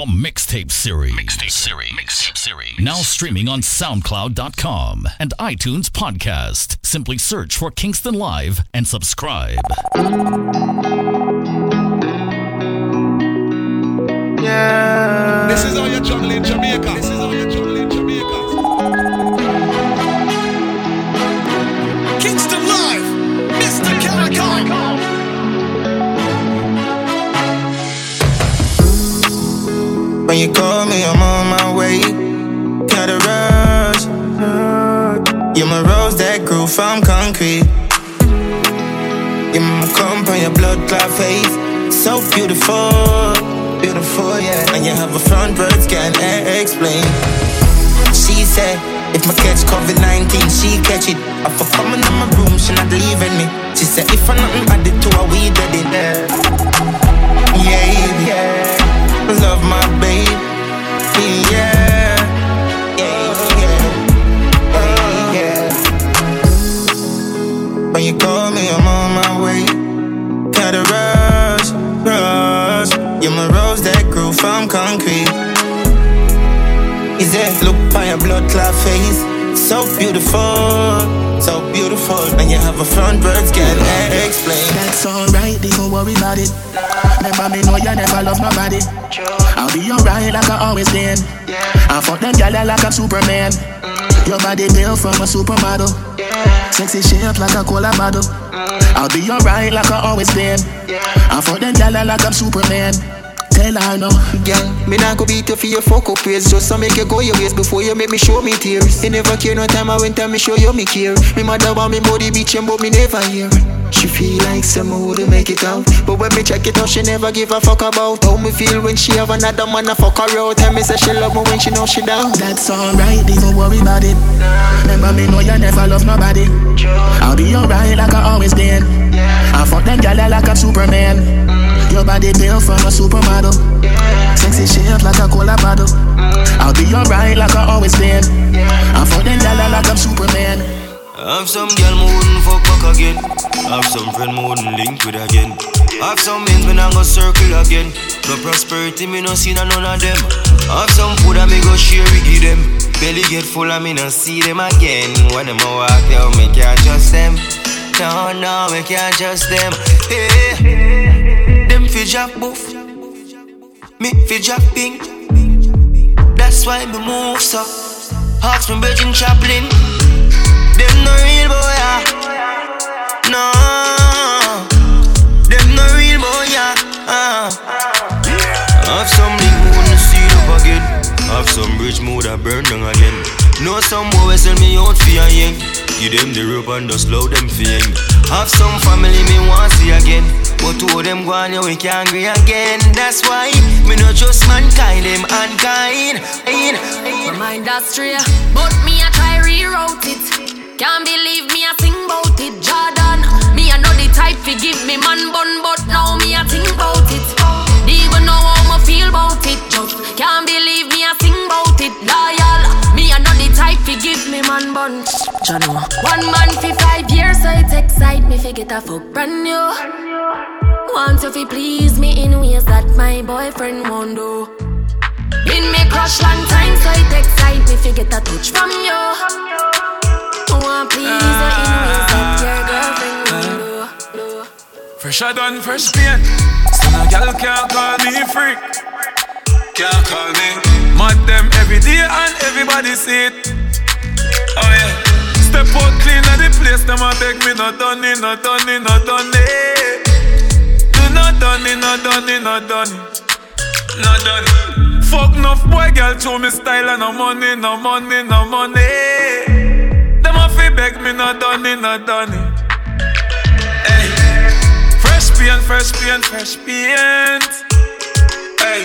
The Mixtape Series. Mixtape Series. Mixtape Series. Now streaming on SoundCloud.com and iTunes Podcast. Simply search for Kingston Live and subscribe. Yeah. This is how you juggle in Jamaica. When you call me, I'm on my way. Gotta rush. You're my rose that grew from concrete. You're my comp on your blood clot face. So beautiful, beautiful, yeah. And you have a front words can't explain. She said, if my catch COVID 19, she catch it. I for coming in my room, she not leaving me. She said, if I'm nothing added to her, we did it. Yeah, yeah. Love my baby. Yeah, yeah, yeah. Oh, yeah. When you call me, I'm on my way. Gotta rush, rush. You're my rose that grew from concrete. Is it look by your blood clot face? So beautiful, so beautiful. And you have a front words can't explain. That's alright, don't worry about it. Remember me know you never love nobody. I'll be alright like I always been. I fuck them gyal like I'm Superman. Your body built from a supermodel. Sexy shape like a cola bottle. I'll be alright like I always been. I fuck them gyal like I'm Superman. Tell her no. Girl, me not go beat you for your fuck up ways Just to make you go your ways before you make me show me tears You never care no time I went and me show you me care Me mother want me body bitchin' but me never hear feel like someone would make it out But when me check it out she never give a fuck about How me feel when she have another man a fuck her out Tell me say she love me when she know she down That's alright, don't worry about it. Remember me know you never love nobody. I'll be alright like I always been. I fuck them gyal like I'm Superman. Your body built from a supermodel. Sexy shape like a cola bottle. I'll be alright like I always been. I fuck them gyal like I'm Superman. Have some girl me wouldn't fuck back again. Have some friend me wouldn't link with again. Have some men when I go circle again. No prosperity me no see none of them. Have some food I me go share with them. Belly get full and me no see them again. When them a walk out me can't trust them. No no me can't trust them. Hey, them fi jack boof. Me fi jack pink. That's why me move so. Ask me Virgin Chaplin. Them no real boy, yeah. No. Them no real boy, yeah. Uh. Have some mood to see up again. Have some bridge mood that burn down again. Know some boy sell me out for a yang. Give them the rope and just slow them for. Have some family me want see again. But two of them go on, yeah, we can't agree again. That's why me not just mankind, them unkind. My industry, but me I try reroute it. Can't believe me I sing about it, Jordan. Me I know the type fi give me man bun, but now me I think about it. Even know how me feel about it, just can't believe me I sing about it, loyal. Me I know the type fi give me man bun. Jano. One man fi five years, so it excite me fi get a fuck brand new. Want you fi please me in ways that my boyfriend won't do. Been me crush long time, so it excite me fi get a touch from you. Want please you in ways that your ah. girlfriend won't ah. do. Fresh I done fresh paint. So no girl can't call me freak. Can't call me. Mad them every day and everybody see it. Oh yeah. Step out clean at the place, them a beg me not done it, not done it, not done it. Do not done it, not done it, not done it. Not done it. Fuck enough boy, girl, show me style and no money, no money, no money. Beg me not done it, not done it. Hey. Fresh paint, fresh paint, fresh paint. Hey.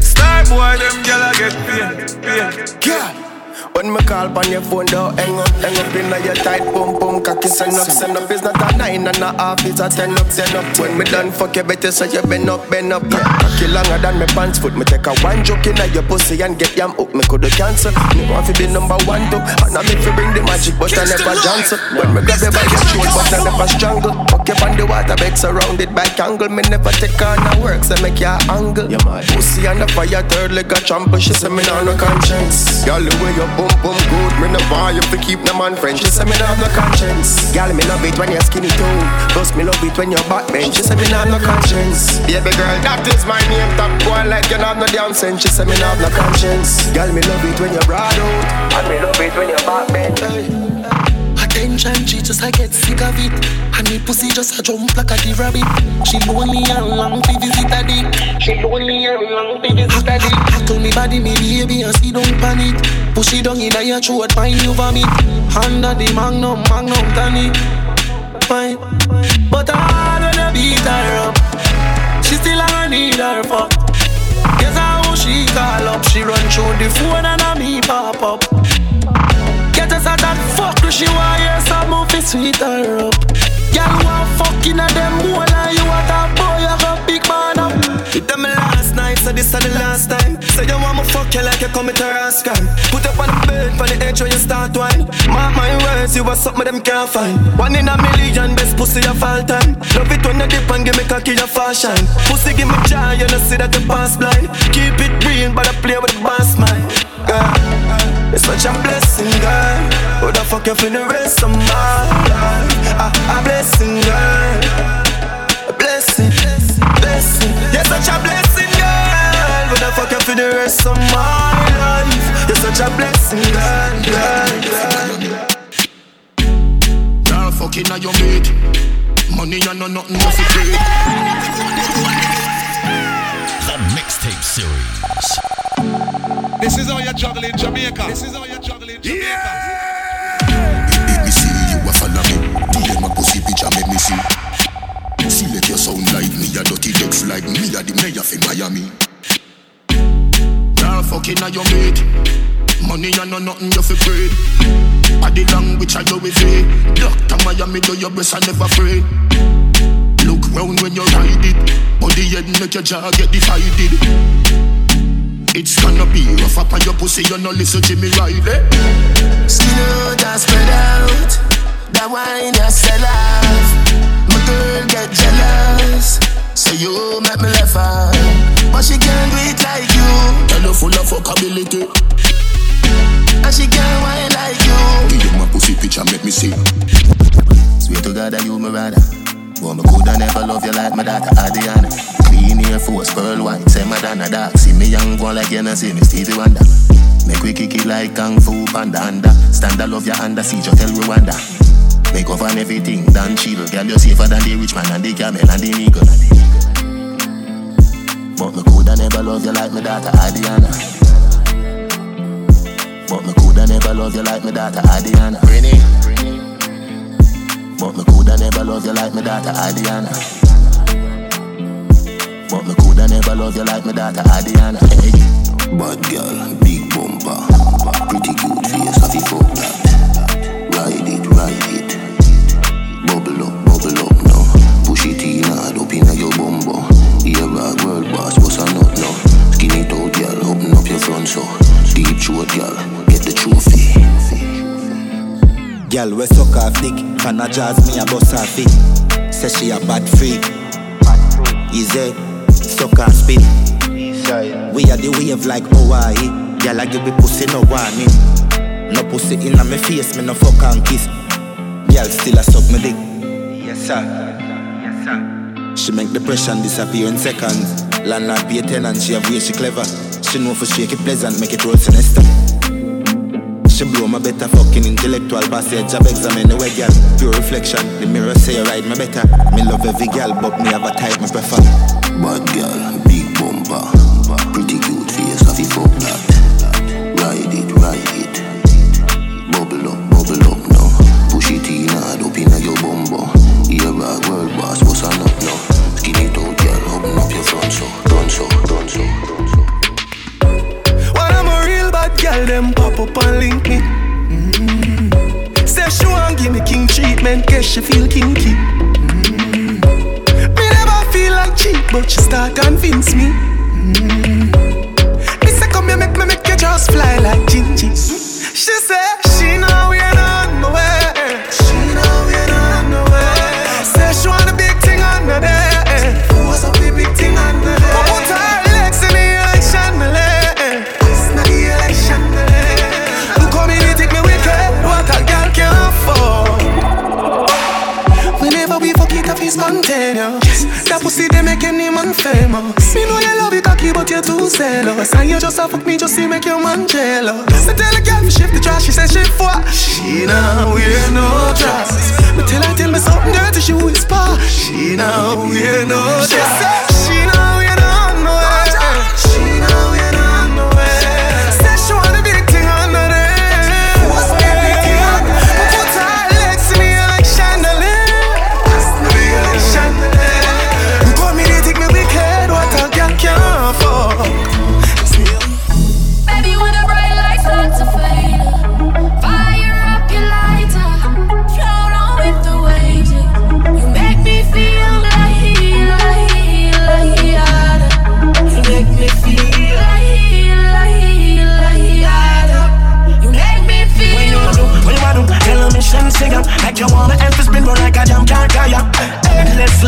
Star boy, them gyal get paint, paint. Girl, When me call on your phone, don't hang up, hang up in your tight boom boom. Cocky send up, send up. It's not a nine and a half, it's a ten up, ten up. When me done fuck you better, so you bend up, bend up. Cocky longer than me pants foot. Me take a one joke in your pussy and get yam up. Me coulda cancel. Me want to be number one too. And I make you bring the magic, but I never dance. When me grab you by your throat, but I never strangle. Fuck you on the water, bed surrounded by kangle. Me never take on a work, so make you angle. Pussy on the fire, third leg a trample. She say me nah no conscience. Girl, the way you boom boom good, me no want you to keep no man friend. She say me nah no conscience. Girl, me love it when you're skinny too. Plus me love it when you're backbench. She say me nah no conscience. Yeah, baby girl, that is my name. Top boy like you no have no damn sense. She say me nah no conscience. Girl, me love it when you're broad out. And me love it when you're backbench. Attention, she just I get sick of it. And me pussy just a jump like a the rabbit. She lonely and long to visit a dick. She lonely and long to visit a dick. Hackle me body, me baby, and see don't panic. Push it down in your throat, find you vomit. Under the magnum, magnum tonic. Fine, but I wanna beat her up. She still I need her fuck. Guess how she call up. She run through the phone and a me pop up. Out that fuck, she want hear some it sweet her up. Girl want fucking at them more like you want a boy, you got big man up. It done me last night, so this is the last time. Say you want me fuck you like you commit a rash crime. Put up on the bed for the edge when you start wine. Mark my words, you are something them can't find. One in a million, best pussy of all time. Love it when you dip and give me cocky your fashion. Pussy give me joy, you know see that you pass blind. Keep it real, but I play with the boss man. Girl, it's such a blessing, girl. Who the fuck you for the rest of my life? A, a blessing, girl. A blessing, blessing. You're such a blessing, girl. Who the fuck you for the rest of my life? You're such a blessing, girl, girl, girl. Girl, fucking on your mate. Money and no nothing you fi trade. The Mixtape Series. This is how you juggle in Jamaica. This is how you juggle in Jamaica. Make me see you a follow me. DM a pussy picture make me see. Select your sound like me, a dirty decks like me, a the mayor for Miami. Girl, fucking on your mate. Money and no nothing you fi trade. Body language I do with it. Doctor Miami do your best I never afraid. Look round when you ride it. Body head make your jaw get divided. It's gonna be rough up on your pussy, you no listen to me Riley. Skin out and spread out. That wine you sell off. My girl get jealous. So you make me laugh out. But she can't do it like you. Tell you full of fuckability. And she can't wine like you. Give you my pussy picture, make me see. Swear to God that you me rather. But me coulda never love you like my daughter Adriana. Clean Air Force, pearl white, say Madonna dark. See me young one like you know see me Stevie Wonder. Make we kick it like Kung Fu Panda under. Stand I love your under, see you tell Rwanda. Make up on everything, done chill. Girl, you safer than the rich man and the camel and the nigga. But me coulda never love you like my daughter Adriana. But me coulda never love you like my daughter Adriana. Renee. But me coulda never love you like my daughter Adriana. But me coulda never love you like my daughter Adriana. Hey. Bad girl, big bumper, pretty cute face, have you fuck that? Ride it, ride it. Bubble up, bubble up now. Push it in hard up inna your bumbo. Ear rag, world boss, what's a nut now? Skin it out, girl, open up your front so. Deep throat, girl, Girl, we suck off dick. Can I jazz me a bust her feet? Say she a bad freak. Easy, suck and spit. We are the wave like Hawaii. Girl, I give me pussy no warning. No pussy in my face, me no fuck and kiss. Girl, still a suck me dick. Yes sir. Yes sir. She make depression disappear in seconds. Landlord pay tenant, she have way she clever. She know for shake it pleasant, make it roll sinister. She blow my better fucking intellectual passage Job examine the way girl. Pure reflection. The mirror say you ride me better. Me love every girl But me have a type me prefer. Bad girl, she feel kinky. Mm-hmm. Me never feel like cheap, but she start convince me. Zealous. And you just a fuck me just to make your man jealous. I tell a girl to shift the trash, she says she what? She now wear no dress. Me tell her tell me something dirty, she whisper. She now wear no dress.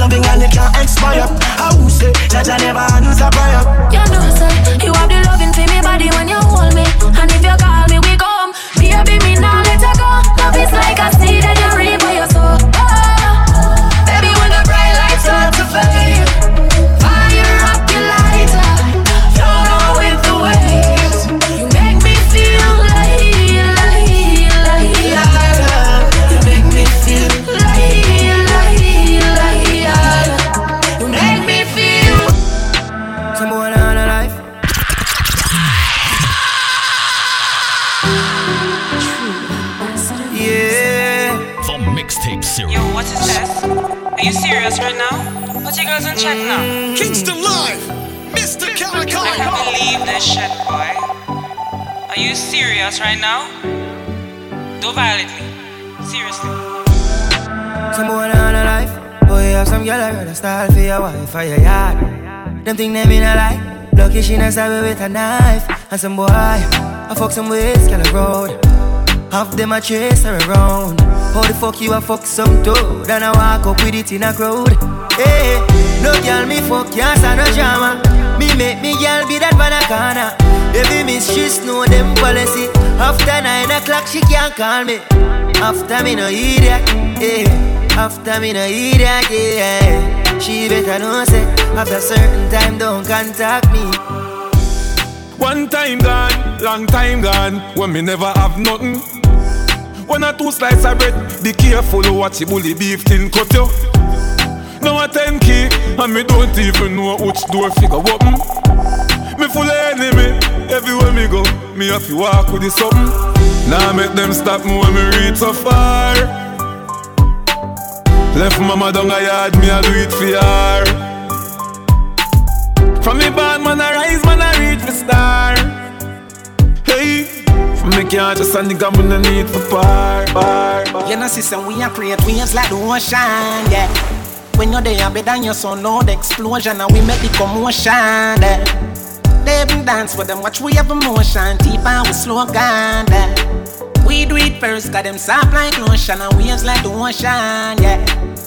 Loving and it can't expire I will say that I never answer prayer You know, sir, you have the loving for me body when you hold me. And if you call serious right now? Don't violate me. Seriously. Some boy on a life. Boy, have some girl I rather style for your wife for your yard. Them think they mean a lie. Lucky she not stab with a knife. And some boy, I fuck some ways, girl a road. Half them a chase her around. How the fuck you a fuck some toad? And I walk up with it in a crowd. Hey, no girl me fuck, can't stand no drama. Me make me girl be that van Every miss know them policy. After nine o'clock she can't call me. After me no idiot, yeah. After me no idiot, yeah. She better know say after certain time don't contact me. One time gone, long time gone, when me never have nothing. One or two slices of bread, be careful what you bully beef tin cut you. Now a 10 key, and me don't even know which door figure open. Me full of enemy, everywhere me go, me have to walk with the something. Now make them stop me when me reach so far. Left mama down a yard, me a do it for her. From me born, man, I rise, man, I reach the star. Hey, from me can't just a nigga, me no need for par, par, par. You know, system we are create waves like the ocean, yeah. When you're there, better than your son, loud explosion, and we make the commotion, yeah. They even dance with them, watch we have emotion, deep and we slow down, yeah. We do it first, got them soft like lotion, and waves like the ocean, yeah.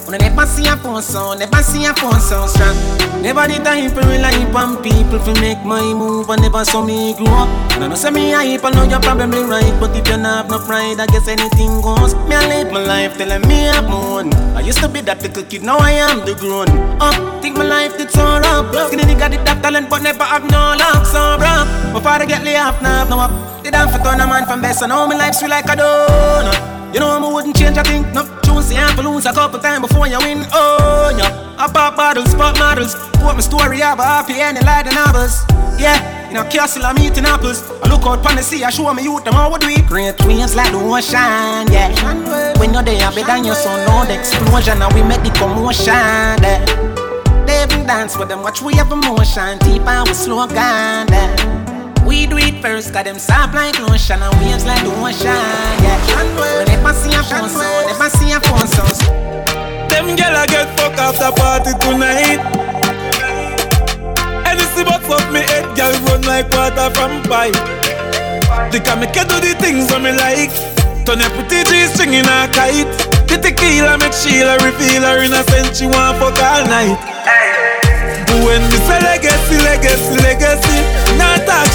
I never see a phone sound, never see a phone sound strong. Never the time for rely on people to make my move, and never saw me grow up. And I know say me hype, I know you're probably right, but if you not have no pride, I guess anything goes. Me I live my life telling me I'm moon. I used to be that little kid, now I am the grown up. Think my life did so rough. Skinny nigga did that talent, but never have no luck, so rough. Before I get laid off, now have no up. Did I for turn a man from best, and now my life sweet like a donut. You know I wouldn't change a thing, no Choose the ample lose a couple times before you win, oh yeah. I pop bottles, pop models. Put my story up, happy and like the novels. Yeah, in a castle I'm eating apples. I look out pon the sea, I show me youth them how we Great waves like the ocean, yeah. When you're there, better than your son, no the explosion. And we make the commotion, yeah. They even dance with them, watch we have emotion. Deep and we slow down, yeah we do it first, got them soft like lotion and waves like the ocean. Yeah, and well, never see a phone sound, never see a phone sound. Them gyal a get fuck after party tonight. Anything but fuck me head, gyal run like water from pipe. They can make you do the things that me like. Turn your pretty G string in a kite. The tequila make Sheila reveal her innocent. She want to fuck all night. When me say legacy, legacy, legacy, not talk.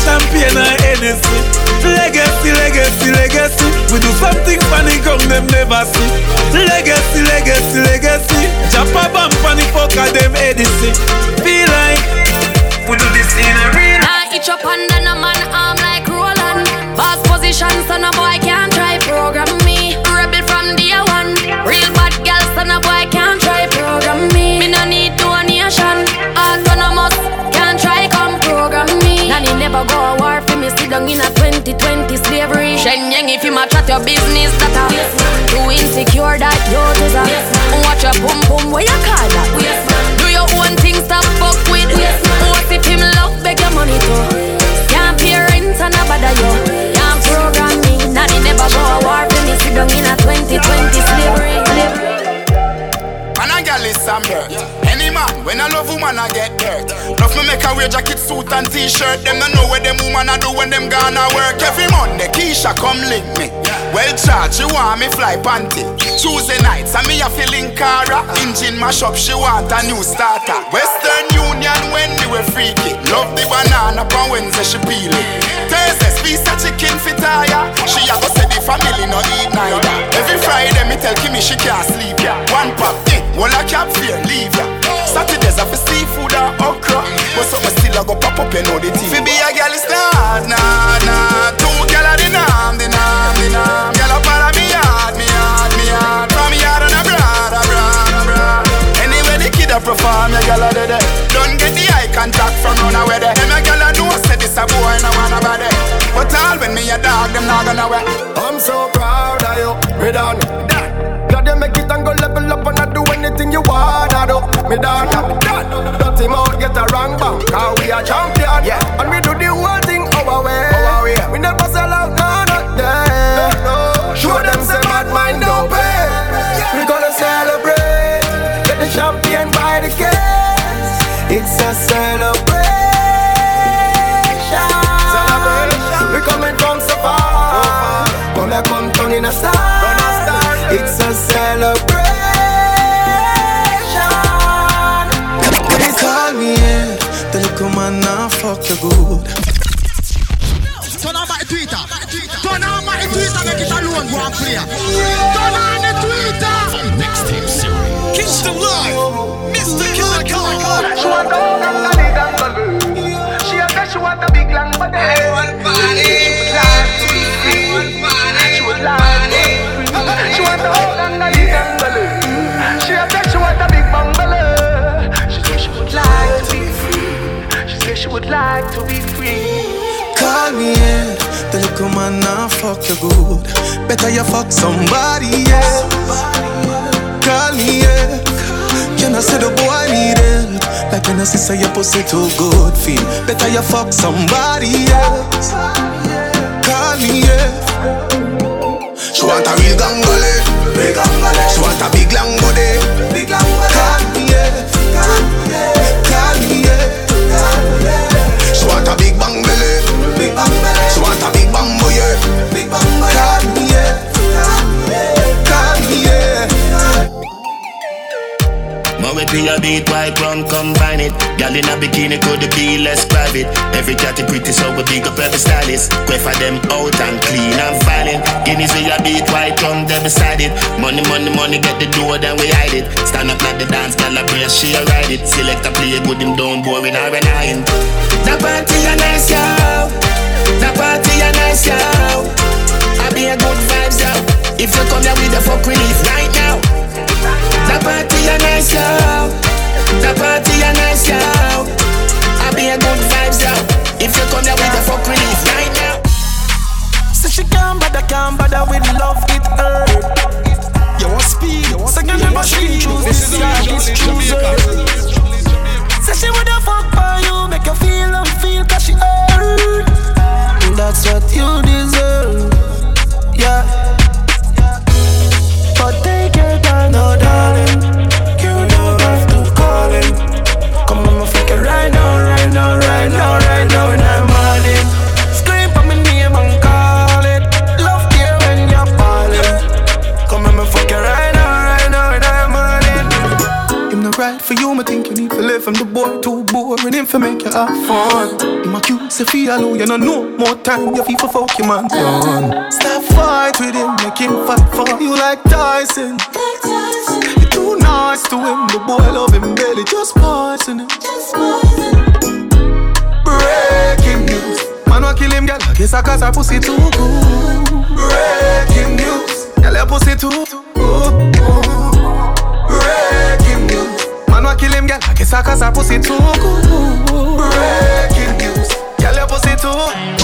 Legacy, legacy, legacy, we do something funny come them never see. Legacy, legacy, legacy, jump a bump on the fuck of them Edison. Feel like we do this in a real. Now itch up under no man arm like Roland. Boss position, so no boy can't try program never go a war for me. Sit down in a 2020 slavery. Shenyang if you match at your business, that a too insecure that you is a. Watch your boom boom, where you call that? Do your own thing, stop fuck with. What if him love beg your money too? Can't pay rent and a bother you. Can't program me. Nanny never go a war for me. Sit down in a 2020 slavery. A gal is some birth. Any man, when I love woman, I get hurt. Love me make a wear jacket, suit and t-shirt. Them don't know where them woman a do when them gonna work. Every Monday, Keisha come link me. Well charged, she want me fly panty. Tuesday nights, and me a feeling cara. Engine mash up, she want a new starter. Western Union when we were freaky. Love the banana, on Wednesday she peel it. Thursday, piece of chicken fit tire. She a go say the family no eat neither. Every Friday, me tell Kimmy she can't sleep. One pop, eh, one a cap fear, leave ya. Saturdays I for seafood or okra. But something still a go pop up, you know the thing. Fi be a girl is not, nah, nah. Two girl a the norm, the norm, the norm. Girl a follow me hard, me hard, me hard. From me hard on a broad, a broad, a broad. Anyway the kid a perform, ya girl a de de. Don't get the eye contact from run away there. Them a girl a know say this a boy no wanna body. But all when me a dog, them not gonna wear. I'm so proud of you, me down. God, you make it anything you wanna do. Me down. Dirty mouth get a wrong bank, cause we are champion. Yeah. And we do the whole thing our way. Our way. We never sell out, no, not there. No. Show them say bad mind don't pay. We gonna celebrate. Get the champion by the case. It's a would like to be free. Call me in, fuck good. Better you fuck somebody, yeah. Call me, yeah. Can I say the oh, boy need help? Like when I see say your pussy too good, feel. Better you fuck somebody else. Call me, yeah. She want a real gangole. She want a big long body. Call me, yeah. Call me, yeah. She want a big bang belly. She want a big bang boy, yeah. Call me, yeah. Be a beat, white rum, combine it. Girl in a bikini could be less private. Every cat pretty, so we big up every stylist. Quay for them out and clean and violent. Guineas we a beat, white rum, there beside it. Money, money, money, get the door, then we hide it. Stand up like the dance, girl a brace, she ride it. Select a play, good him down, boring or an iron. The party a nice, yo. The party a nice, yo. I be a good vibes, yo. If you come here with the fuck relief right now party a nice yo. The party a nice yo. I be a good vibes yo. If you come here with a fuck relief right now. Say so she can't bother, can't bother with love, it hurt. You want speed, second never she choose this guy, this chooser. Say she woulda fuck for you, make you feel and feel cause she hurt. That's what you deserve, yeah right now. right for you. Me think you need to live from the boy too boring. Him for make you have fun. Him a cute, say feel low. You know no more time. You feel for fuck your man done. Stop fight with him, make him fight for you like Tyson. Like Tyson. You're too nice to him. The boy love him barely, just poison him. Just poison. Breaking news. Man, what kill him, girl? I guess I cause her pussy too good. Breaking news. Girl, your pussy too. Ooh, ooh kill him, girl. I Kiss her cause her pussy too good. Breaking news, girl your pussy too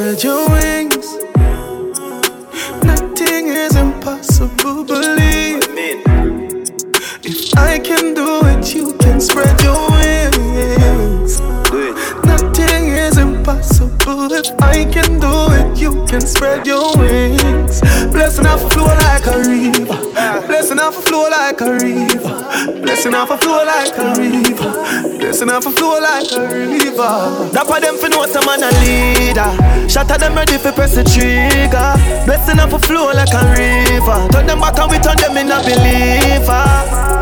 Spread your wings. Nothing is impossible, believe. If I can do it, you can spread your wings. Nothing is impossible. If I can do it, you can spread your wings. Blessing off a flow like a river. Blessing off a flow like a river. Blessing off a flow like a river. Blessing off a flow like a river. Dapper them for know some man a leader. Shatter them ready for press the trigger. Blessing up a flow like a river. Turn them back and we turn them in a believer.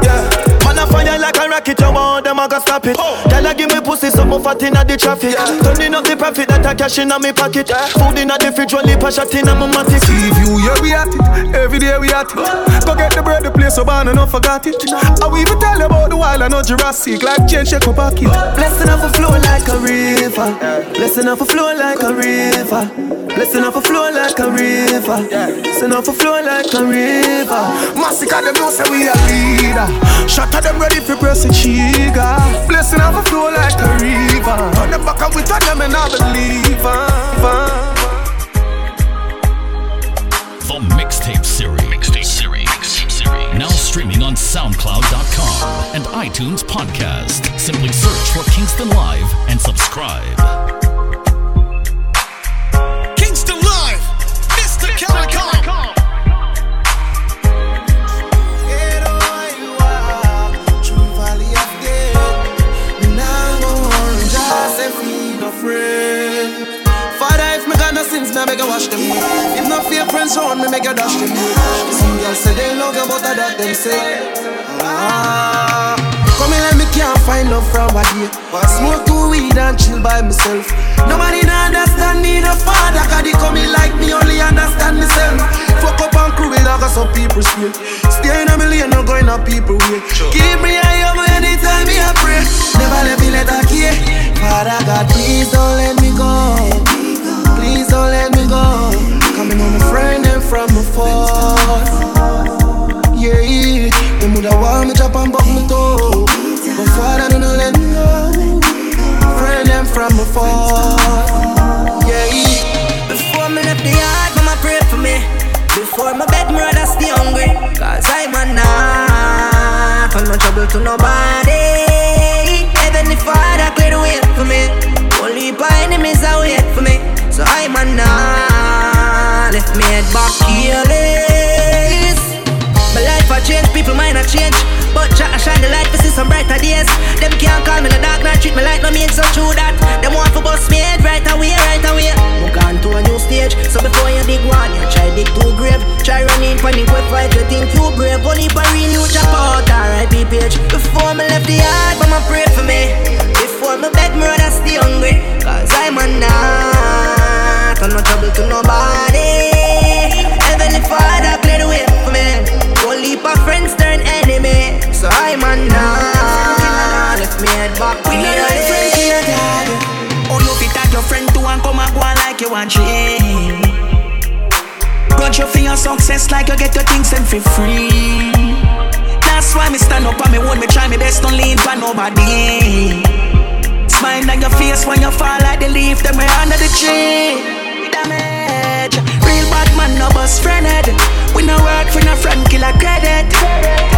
Yeah. Fire like a rocket, you want them, I got stop it. Girl, I give me pussy, some more fat inna the traffic. Turning up the profit that I cash inna me pocket. Food inna the fridge, only pass shot inna my matic. See you, yeah, we at it. Every day we at it. Go get the bread, the place so bad, and not forgot it. I will even tell you about the wild and not Jurassic. Like change, shake up pocket. Blessing off a flow like a river. Blessing off a flow like a river. Blessing off a flow like a river. Blessing off a flow like a river. Massacre them know say we a leader. Shatter them ready for press the trigger. Blessing off a flow like a river. Turn them back and we turn them and I believe. Uh, The Mixtape Series. Mixtape Series. Mixtape Series. Now streaming on SoundCloud.com and iTunes Podcast. Simply search for Kingston Live and subscribe. No sins, me beg you wash them. If no fear friends around me, make you dash them. Some girls say they love you, but I that them say. Ah. Come here, let me can't find love from a day. Smoke two weed and chill by myself. Nobody nah understand me, no father. Cause they come in like me, only understand myself. Fuck up and crew it like some people spill. Stay in a million, no going up people way. Keep me high up anytime me a pray. Never let me let a key. Father God, please don't let me go. Please don't let me go. Coming change, mind a change. But to shine the light to see some brighter days. Them can't call me the dark, not treat me like no mean so true that. Them want to bust me head right away, right away. Move on to a new stage. So before you dig one, you try dig two grave. Try running panic with fight, you think you brave. Only real you chop out, alright, be page. Before me left the yard, mama pray for me. Before me beg me rather stay hungry. Cause I'm a not, I'm no trouble to nobody. Heavenly Father, Whole heap of friends turn enemy. So I'm a nah. Left me head back. We know like friend kill your dad. Oh, no fit tag your friend to and come and go on like you want change. Grudge your for your success like you get your things and for free. That's why me stand up on me own me try me best don't lean for nobody. Smile on your face when you fall like the leaf, them way under the tree. Man no bust friend. We no work for no friend killer credit.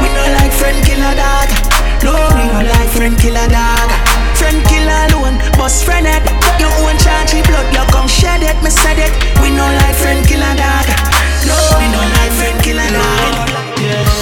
We no like friend killer dog. No, we no like friend killer dog. Friend killer alone, bust friend head. Your own charge blood, you come shed it. Me said it. We no like friend killer dog. No, we no like friend killer dog.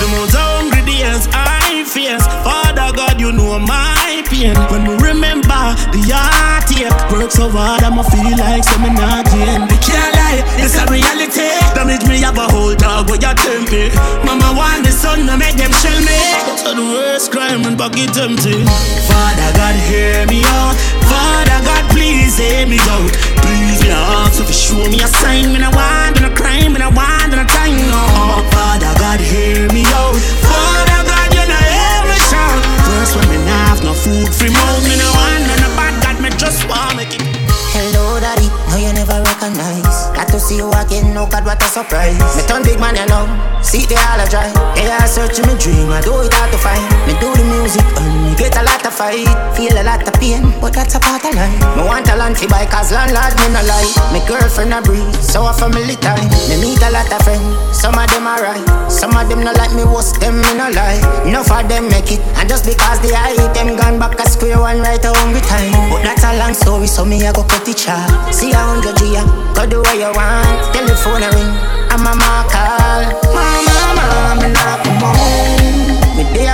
The most hungry days I face. Father God, you know my pain. When we remember the heartache Work so hard, I'ma feel like some not gain Can't lie, it's a reality. Damage me, have a whole dog where you tell me. Mama want the son to make them shell me. So the worst crime when pocket empty. Father God, hear me out. Father God, please hear me out. Please me out, so if you show me a sign. Me no want, no crime, me no want, no time no. Father God, hear me out. Father First when me nah have no food. Free mouth Me no want none. Of bad God, me just want make it daddy. No, you never recognize. Got to see you again. No, God, what a surprise. Me turn big man, you know. See they all a dry. They are searching me dream. I do it hard to find. Me do the music and me get a lot of fight. Feel a lot of pain, but that's a part of life. Me want a land fi buy, cause landlord me no lie. Me girlfriend a breathe, so a family time. Me meet a lot of friends. Some of them are right. Some of them no like me, what's them me no lie. Enough of them make it, and just because they hide them gone back a square one right a hungry time. But that's a long story, so me I go cut it short. See a hundred G, go do what you want. Telephone ring, I'm a call. Mama, mama, me not come home. Me day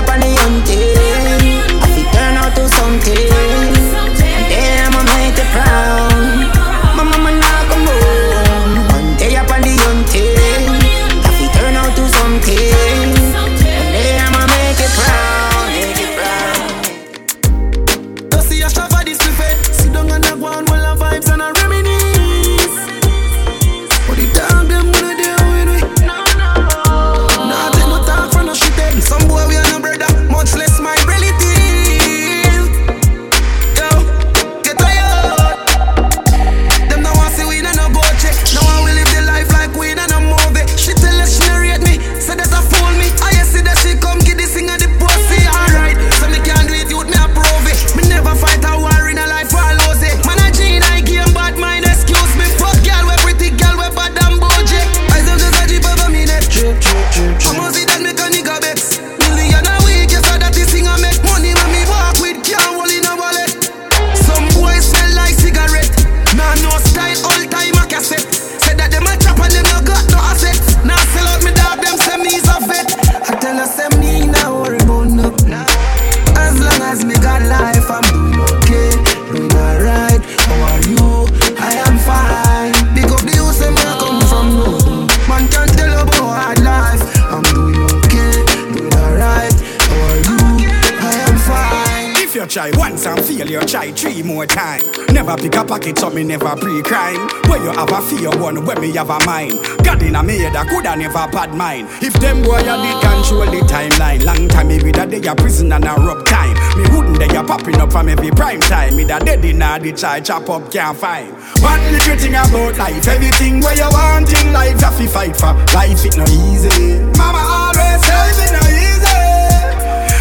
pocket, so me never pre-crime. Where you have a fear one, where me have a mind. God in a me head, I coulda never bad mind. If them boy you did control the timeline, long time me with a day a prison and a rough time. Me wouldn't they a popping up from every prime time. Me da dead in a the child chop up can't find. One little thing about life, everything where you want in life, have to fight for. Life it no easy. Mama always say it no easy.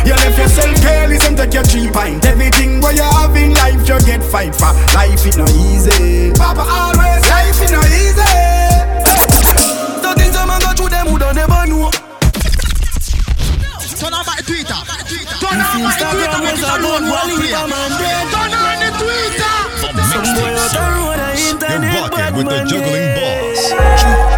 You left yourself careless and take your three pint. Everything where you have in life, you get fight for. Life is no easy. Papa always, life is no easy. The things a man go through, them woulda never know. Turn on my Twitter. Turn on my Twitter. Make it a load one player. Turn on the Twitter. You're rocking with the juggling boss. Suck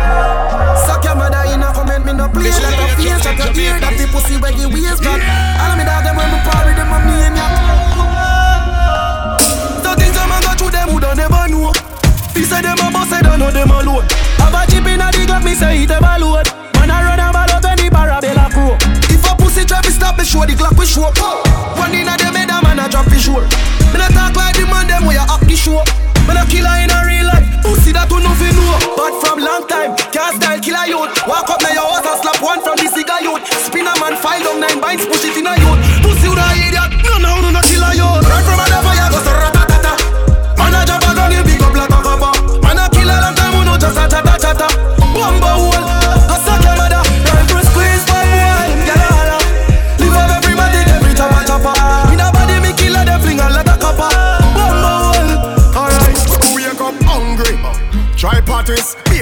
comment, me no play This is like a how you face, talk like a that the pussy where you waist got. All of me dog them when me party, them a maniac. The things a man go through, them woulda never know. He say them a boss, I don't know them alone. Have a chip in a the Glock, me say it ever load. Man I run a ball out when the barabella crow. If a pussy try to stop me, show the Glock we show. One in a them head, a man a drop his show. Me not talk like the man them where you up the show. Man a killer in a real life. Pussy that you nothing know. But from long time, can't style killer youth. Walk up now your house and slap file down nine binds, push it in a youth. Pussy with a idiot. No, no, no, no killer youth. Right from a fire,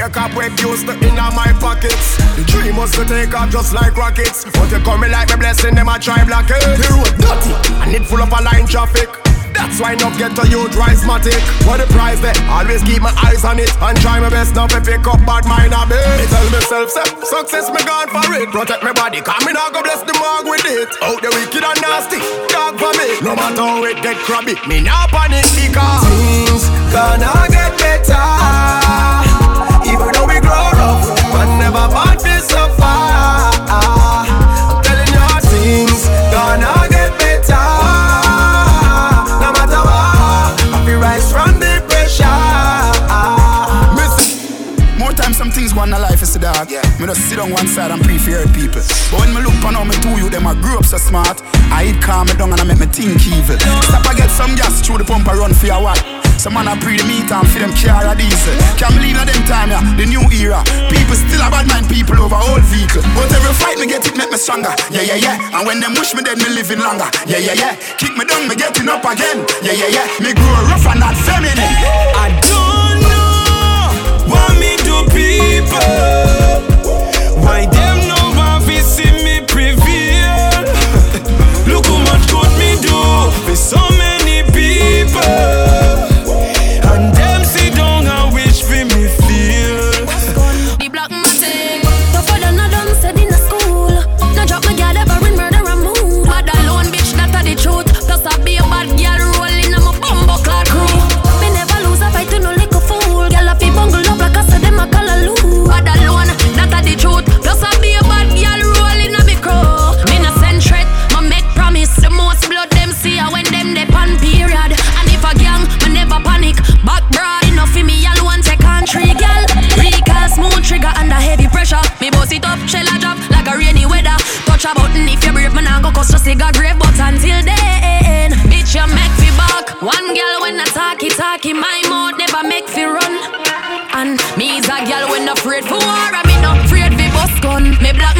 a cop where used to in my pockets. The dream was to take off just like rockets. But they coming like me blessing them, I try block it. The road dirty, and it full of a line traffic. That's why not get to you rise matic. What the price there? Always keep my eyes on it and try my best not to pick up bad mind a bit. Me tell myself, say, success me gone for it. Protect my body, come me now go bless the mark with it. Out the wicked and nasty, dog for me. No matter how it get crabby, me now panic because things gonna get better. But never Me just sit on one side and pray for hurt people. But when me look on how me two you, them I grew up so smart. I eat calm me down and I make me think evil. Stop I get some gas through the pump I run for your what? Some man I pre the meat and for them car a diesel. Can't believe that them time yeah, the new era. People still a bad mind people over old vehicle. But every fight me get it make me stronger. Yeah yeah yeah. And when them wish me dead me living longer. Yeah yeah yeah. Kick me down me getting up again. Yeah yeah yeah. Me grow rough and not feminine. I don't know what me do people. Why them I a grave. But until then, bitch, you make me back. One girl when I talky talky, my mouth never make me run. And me is a girl when i afraid for war, and me not afraid for bust gun. Me black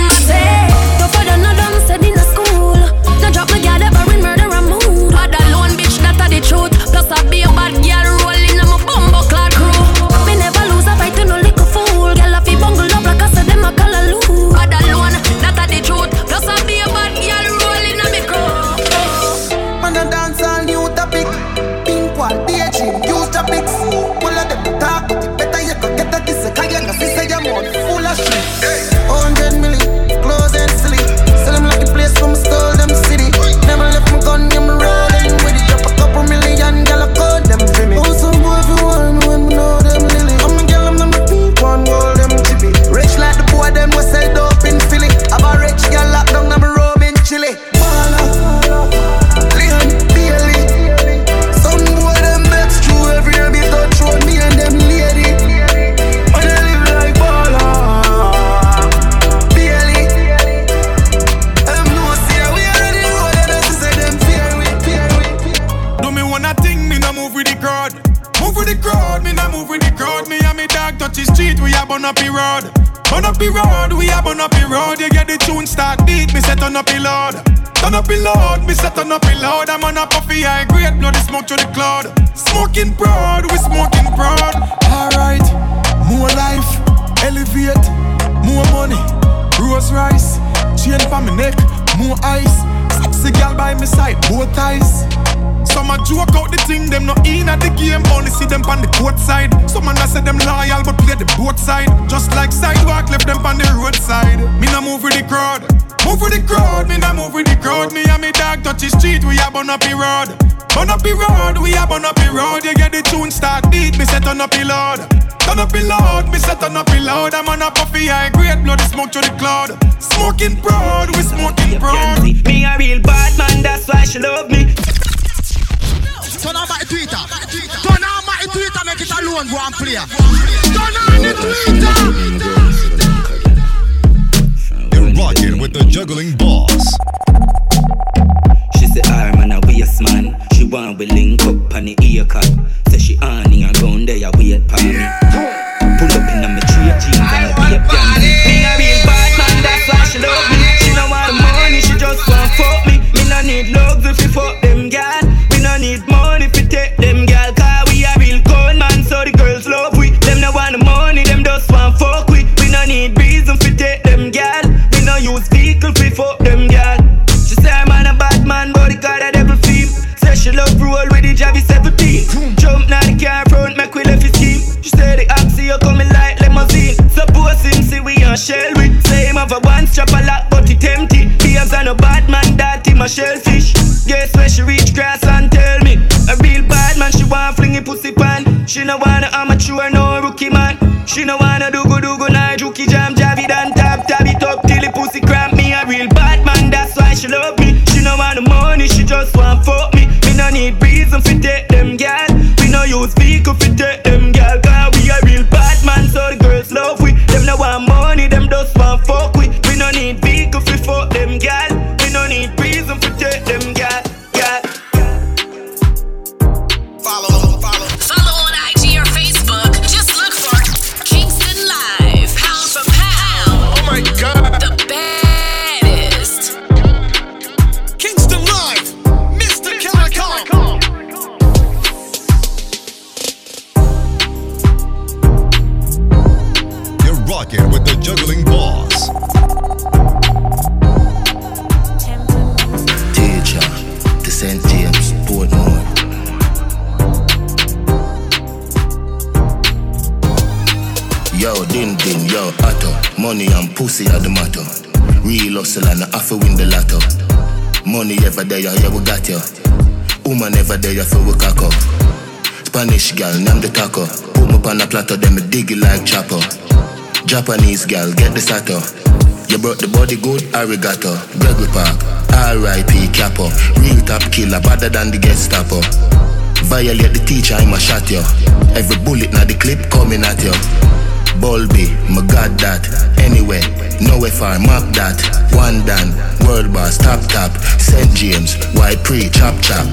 crowd. Me no move with the crowd. Me and me dog touch the street, we a burn up the road. Burn up the road, we are burn up the road. You get the tune start beat, me set on up the load. Turn up the load, me set on up the load. I'm on a puffy high grade, the smoke to the cloud. Smoking proud, we smoking proud. Alright, more life, elevate, more money, Rose rice, chain for my neck, more ice. Sexy girl by my side, both eyes. Some a joke out the thing, them not in at the game, only see them on the court side. Some man a say them loyal, but play the both side. Just like sidewalk, left them on the roadside. Me nah move with the crowd, move with the crowd. Me nah move with the crowd. Me and me dog touch the street, we a burn up the road. Burn up the road, we a burn up the road. You get the tune start beat, me set on up the load. Turn up the loud, me set on up the loud. I'm on a puffy high grade, blow the smoke to the cloud. Smoking proud, we smoking proud. Me a real bad man, that's why she love me. Turn on my Twitter. Turn on my Twitter, make it alone, go and play. Turn on the Twitter. You're rocking with the juggling boss. She say, ah, I'm an a waste man. She want we link up on the ear cut. Say she on and round there, wait for me. Pull up in fuck me. Me no need love if you fuck them gal. We no need money if you take them gal. Cause we a real cold man, so the girls love we. Them no want the money, them just want fuck we. We no need reason fi take them gal. We no use vehicle fi fuck them gal. She say I'm a bad man, but the God a devil theme. Say she love roll with the Javi 17. Jump now the car front, make we left his scheme. She say the oxy you coming like limousine. Suppose him see we on shell with. Say him have a one strap a lock, but it empty. Beams on a bad man, him a shellfish. Guess where she reach grass and tell me. A real bad man, she want fling it pussy pan. She no wanna amateur, no rookie man. She no wanna do go do go nah jukey jam Javi dan tap tab it up till the pussy cramp me. A real bad man, that's why she love me. She no want the money, she just want fuck me. Me no need reason fi take them gal. We no use vehicle fi take them gal. Money ever there, yeah, we got you. Woman never there, yeah, for we cock up. Spanish gal, name the taco. Put me on a platter, then me dig it like chopper. Japanese girl, get the sato. You brought the body good, arigato. Gregory Park, R.I.P. Capo. Real top killer, better than the Gestapo. Violate the teacher, I'ma shot you. Every bullet now the clip coming at you. Bulby, my god that. Anyway, nowhere far, map that. One done, world boss, top top. St. James, why pre, chop chop.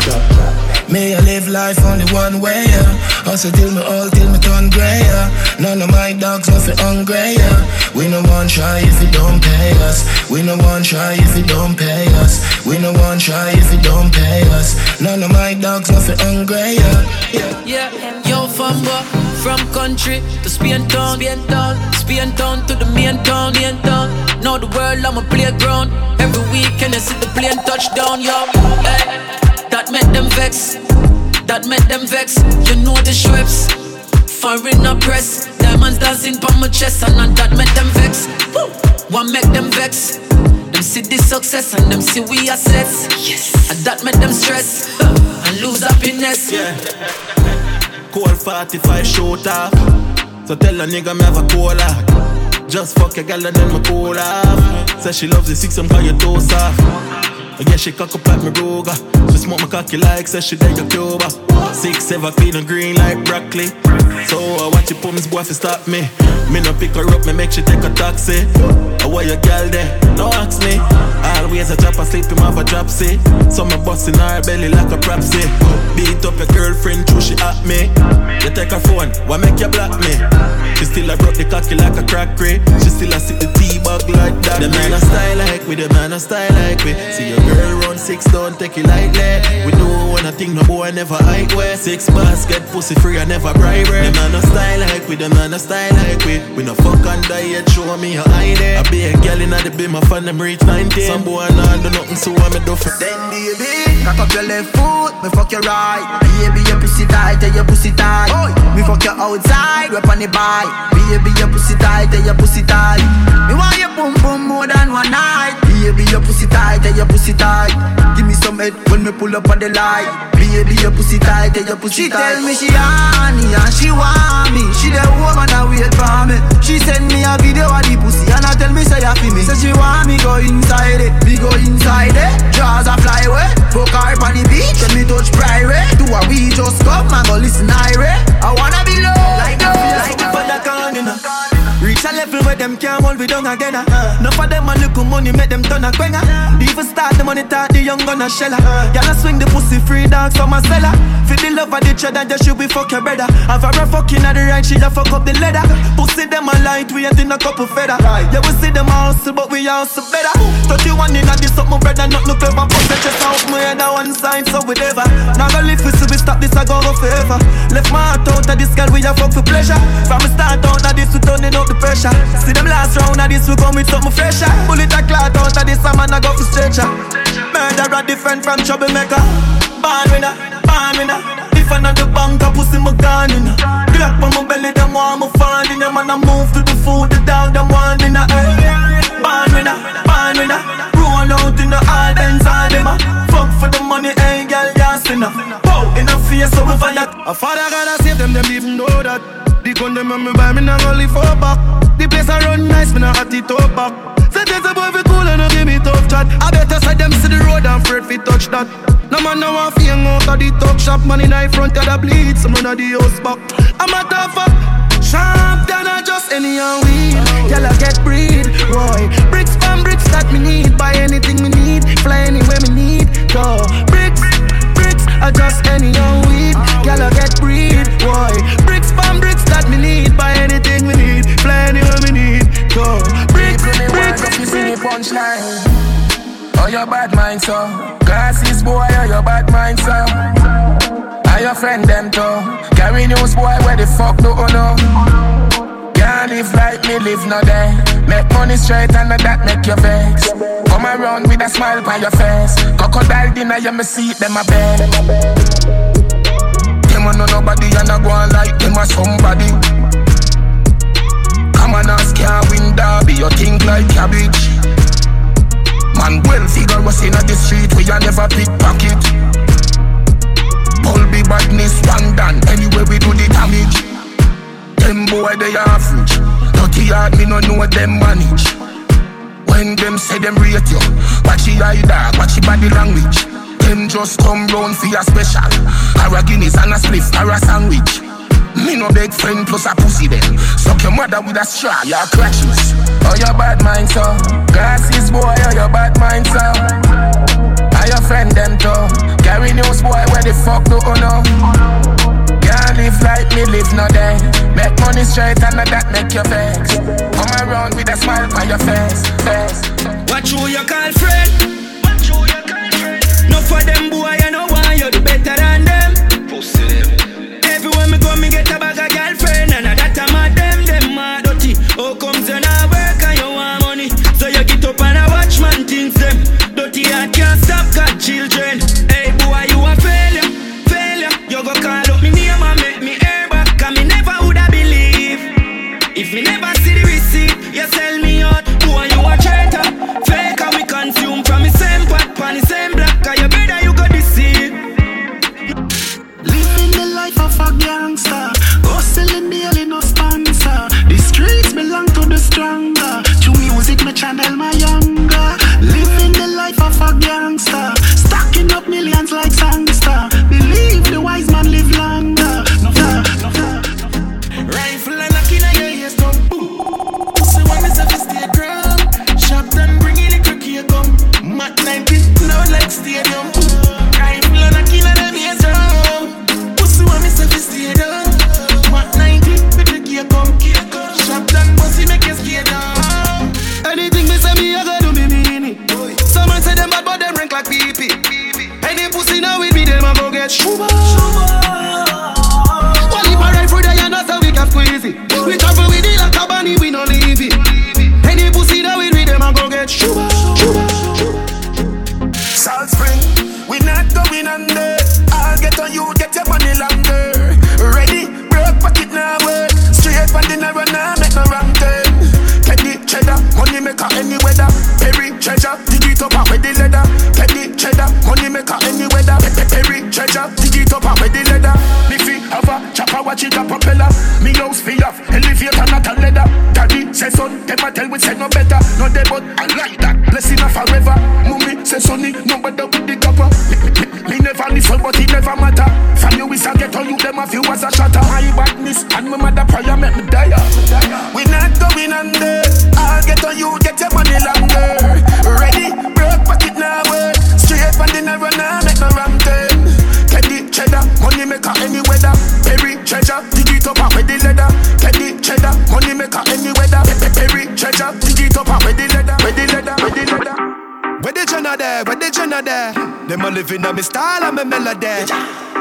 May I live life only one way, yeah. Hustle till me old, till me turn grey, yeah. None of my dogs nothing hungry, yeah. We no one try if it don't pay us. We no one try if it don't pay us. We no one try if it don't pay us. None of my dogs nothing hungry, yeah. yeah. Yeah, yo from what? From country to Spain town, Spain town, Spain town to the main town, main town. Now the world I'm a playground. Every weekend I see the plane touchdown, yo. Hey, that make them vex, that make them vex. You know the Schweppes, foreign press. Diamonds dancing on my chest, and not that make them vex. Woo. One make them vex. Them see the success and them see we assess. Yes, and that make them stress and lose happiness. Yeah. Cold 45 shoot off. So tell a nigga me have a cola. Just fuck a gal and then me cool off. Say she loves the six, I'm call you toe soft. Guess she cock up like me Ruger. She smoke my cocky like say she there your Cuba. Six seven and green like broccoli. So uh, I watch you put me boy fi stop me. Me no pick her up, me make she take a taxi. Uh, I want your gal there, no ask me. Always a drop asleep, him have a drop say. So me busting her belly like a prop say. Beat up your girlfriend, she at me. You take her phone, why make you block me? She still a broke the cocky like a crack crate. She still a sit the tea bag like that. The man a style like we, the man a style like we. See your girl run six, don't take it lightly. We know when I think no boy never hide where. Six basket pussy free, I never bribe. The man a style like we, the man a style like we. We no fuck on diet, show me your eye there. I be a girl in the bin, my fan them reach 19. Some boy nah do nothing, so I'm a do for Then baby, cock up your left foot, me fuck your right. Baby, your pussy tight, tell your pussy tight. Me fuck you outside, rep on the bike. Baby, your pussy tight, tell your pussy tight. Me want your boom boom more than one night. Baby, your pussy tight, tell your pussy tight. Give me some head when me pull up on the light. Baby, your pussy tight, tell your pussy she tight. She tell me she honey and she want me. She the woman that wait for me. She send me a video of the pussy and I tell me say feel me. Say she want me go inside it, me go inside it. Jaws a fly away, fuck her on the beach, let me touch private. Do a we just and go listen irate. I wanna be low like the like the. Reach a level where them can't hold we down again. Uh. Enough of them a look money make them turn a quenga. Even start the money talk the young gonna shella. Y'all swing the pussy free dogs from my seller. Feel the love of the cheddar, just should be fuck your brother. Have her fucking at the right, she just fuck up the leather. Pussy them a light, we ain't in a couple feather. Yeah, we see them hustle, but we hustle better. 31 in a this up, my brother, not no clever. Put the chest out, my head on one side, so whatever. Now go live for so we stop this, I go go forever. Left my heart out of this girl, we a fuck for pleasure. From the start out of this, we turning up the pressure. See them last round of this, we come with something fresher. Bullet a clot out of this, a man a go for stretcher. Murderer different from troublemaker. Born winner, born winner. If I not the bank, I pussy my gun in Glock on my belly, them want me fall in them And I move to the food, the dog, them want in eh. Born winner, born winner. Roll out in the hard ends, all them a Fuck for the money, ain't girl, you sinner. Pow, the face, so we fire. A father gotta save them, them even know that. The gun them on me buy me not live for back. The place I run nice, me not hot it up back. Say there's a boy fi cool and no give me tough chat. I better side them see the road and afraid fi touch that. No man no want fi hang out of the talk shop. Man in the front of the bleed, some run the house back. I'm a tough fuck. Sharp than I just any and weed. I get breed, boy. Bricks from bricks that me need. Buy anything me need. Fly anywhere me need. Go bricks, bricks. I just any news, boy, where the fuck do you know? Can't live like me, live no day. Make money straight and that make you vex. Come around with a smile on your face. Crocodile dinner, you me see them a bed Them a know nobody and I go on like them a somebody. Come on, ask can't win derby, you think like cabbage. Man well figure us in the street we a never pickpocket Be badness one done. Anyway we do the damage. Them boy they average. Dirty heart me no know what them manage. When them say them rate you Watch the eye dog, watch the body language. Them just come round for your special. Or Guinness and a spliff or a sandwich. Me no big friend plus a pussy then. Suck your mother with a straw, your crutches. Oh your bad mind so Glasses boy, oh your bad mind your friend them too Carry news boy, where the fuck do you know? Can't live like me, live no day. Make money straight and that make you vex Come around with a smile on your face, face. Who you call friend. Watch who you call No for them boy, stronger. To music, me channel my younger. A living on me style and me melody.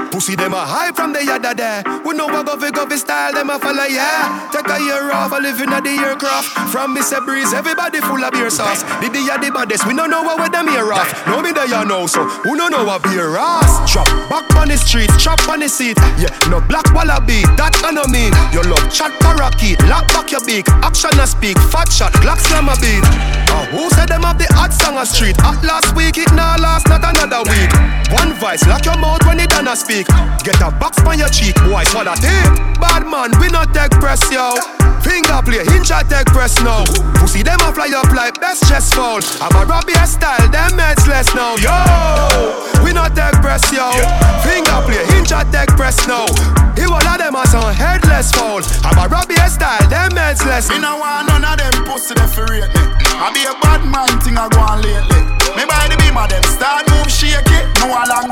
Pussy them a high from the yada there. We know what govy govy style them a follow yeah. Take a year off, a living at the aircraft. From Mr. Breeze, everybody full of beer sauce. The the the baddest, we don't know what with them here off. No me there you know so who don't know what beer ass. Drop back on the street, chop on the seat. Yeah, no black wallaby, that I know mean. Your love chat parakeet, lock back your beak. Action a speak, fat shot, Glock slam a beat. Uh, who said them have the hot song a street? Hot last week, it now last not another week. One vice, lock your mouth when it done a speak. Get a box on your cheek, boy, swallow tape. Bad man, we not take press, yo. Finger play, hinge take press now. Pussy them a fly up like best chest fall. I'm a Robbie style, them heads less now, yo. We not take press, yo. Finger play, hinge take press now. He all of them a some headless fall. I'm a Robbie style, them heads less. Me no want none of them pussy fi rate me. I be a bad man thing I go on lately. Me buy the beam of them start move shake it. No a long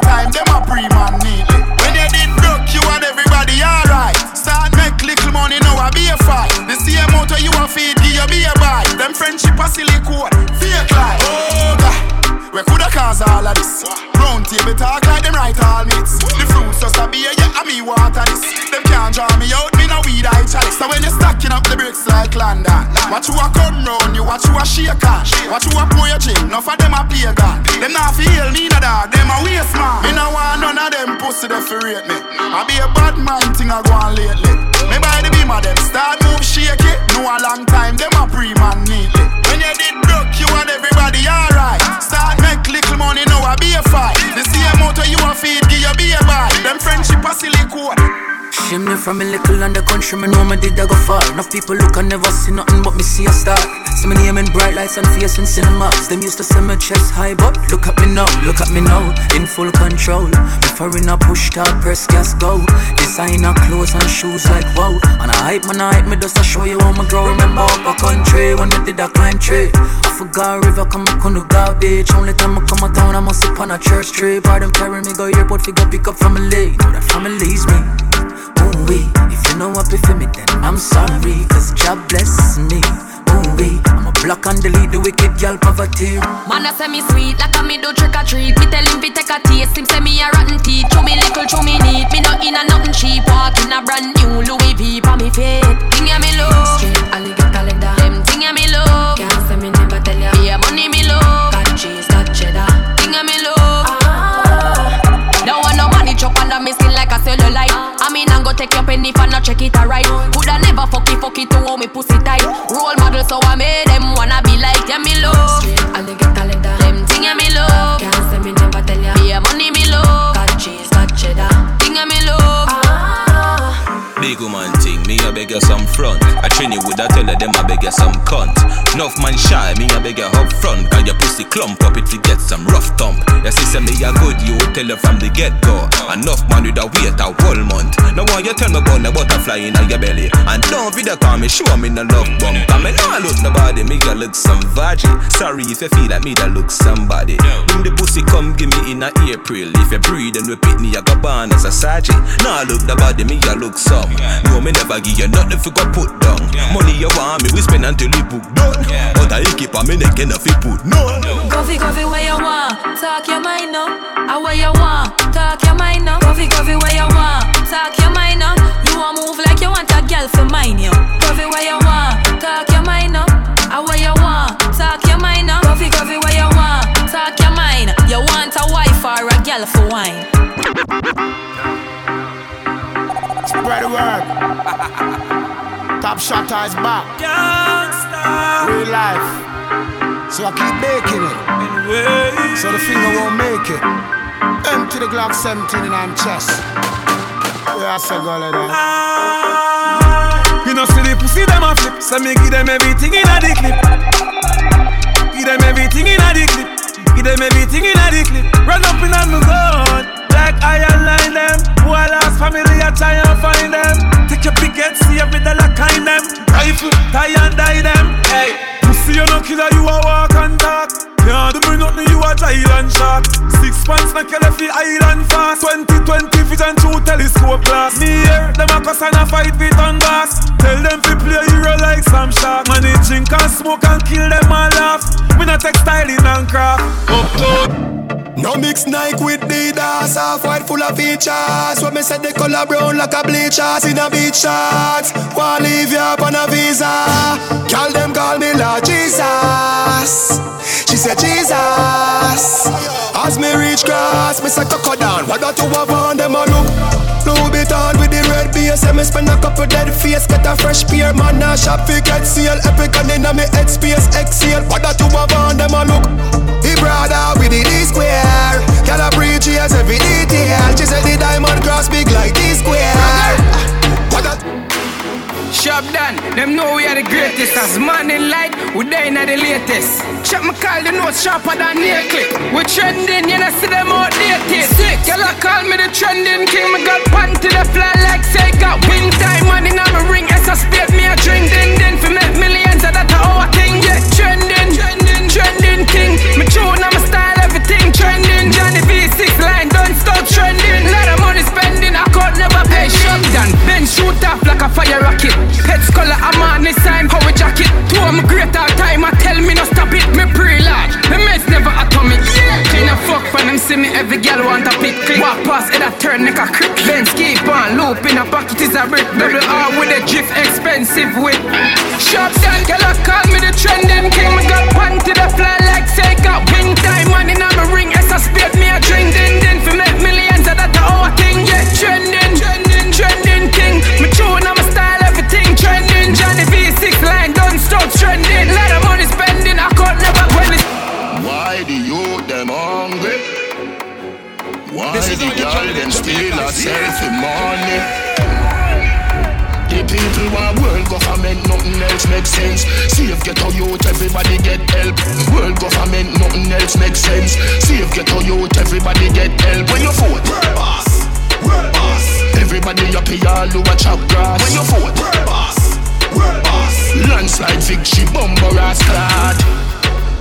Watch you a come round, you watch you a shake on. Watch you a drink, enough of them a play gun. Them not feel me no dog, them a waste man. Me no want none of them pussy they fi me. I be a bad man thing I go on lately. Me buy the beam of them, start move shake it. No a long time, them a pre-man neatly. When you did broke, you and everybody alright. Start make little money, now I be a fight. The same motor you a feed, give you be a buy. Them friendship a silly code. Shame me from a little on the country, me know me did I go far. Enough people look and never see nothing but me see a star. So many name in bright lights and face in cinemas. Them used to say my chest high, but look at me now, look at me now, in full control. Before in a push start, press gas go. Designer clothes and shoes like wow. And I hype man, I hype me just to show you how me grow. Remember up a country when me did a climb tree. I forgot river come I couldn't go beach. Only time I come a town, I must sit on a church tree. Bar them carry me go airport, figure pick up family. Know that family's me. Ooh wee, if you know what for me, then I'm sorry. Cause job bless me. Ooh wee, I'm a block and delete the wicked girl poverty. Man, I say me sweet like a me do trick or treat. Me tell him fi take a taste. Him say me a rotten teeth. Chew me little, chew me neat. Me not in a nothing cheap. Walk in a brand new Louis V for me feet. Thing ya me love. Straight alligator leather. Them thing ya me love. Can't say me never tell ya. Yeah, money me love. Got cheese, got cheddar. Thing ya me love. Ah. Don't want no money chop under me skin like a cellulite. I mean, I'm go take your penny if I not check it alright. Coulda never fuck it, fuck it to how me pussy tight. Role model, so I made them wanna be like yeah, me love. Straight alligator leather. Them thing yeah, me love. Can't say me never tell ya. Yeah, money me love. Got cheese, got cheddar. Thing yeah, me love. Big woman thing, me a beg you some front. I train you with a tell her them I beg you some cunt. Enough man shy, me a beg you up front. Cause your pussy clump up if you get some rough thump. Your sister me a good, you tell her from the get go. Enough man with a wait a whole month. Now why you tell me about the butterfly in your belly? And don't video call me, show me no love bump. I me nah look nobody, me a look some virgin. Sorry if you feel like me that look somebody. When the pussy come give me in a April. If you breathe and repeat me, I go born as a sergeant. Nah look nobody, me a look some down. No, me never give you nothing for got put down. Money you want me, we spend until it book done. Other you keep on me neck enough it put none. Coffee, coffee, where you want? Talk your mind up. I where you want? Talk your mind up. Coffee, coffee, where you want? Talk your mind up. You want move like you want a girl for mine you. Coffee, where you want? Talk your mind up. I where you want? Talk your mind up. Coffee, coffee, where you want? Talk your mind. You want a wife or a girl for wine? Spread the word. Top shot is back. Gangsta. Real life. So I keep making it. So the finger won't make it. Empty the Glock 17 in my chest. Yeah, I say go like that. You know see the pussy them a flip So me give them everything in a the clip Give them everything in a the clip Give them everything in a the clip Run up in on the gun Like I line them. Boy lost family I try and find them. Take your picket see every dollar kind them. Rifle tie and die them. Hey Pussy you no killer you a walk and talk. Can't do me nothing you a giant shark Six pants you left the island fast. 2020 vision through telescope glass. Me here them a cuss and a fight with on gas Tell them to play hero like some shark Man they drink and smoke and kill them all laugh Me not styling and craft. Uptown No mix Nike with Adidas, half white full of features. When me said the color brown like a bleachers in a beach shorts. Wanna leave you up on a visa? Call them call me Lord Jesus. She said Jesus. As me reach grass, me say coco down. What got to have on them a look? The. Yeah, me spend a couple dead face, get a fresh pair. Man, now shop fi get seal. Epic and inna me head space exhale. What got to have on them a look? He brother with the D square. Girl a preach every detail. She said the diamond cross big like D square. What got? Shop done, them know we are the greatest. As man in light, we dying at the latest. Check my call, the notes sharper than nail clip. We trending, you know, see them outdated. Sick, y'all call me the trending king. Me got pan to the fly like say got wing time money now me ring. As I spade me a drink, din din for make millions of that our thing. Yeah, trending, trending, trending king. Me tune, I'm style, all a chop grass. When you vote, world boss, world boss. Landslide victory, bumper ass clad.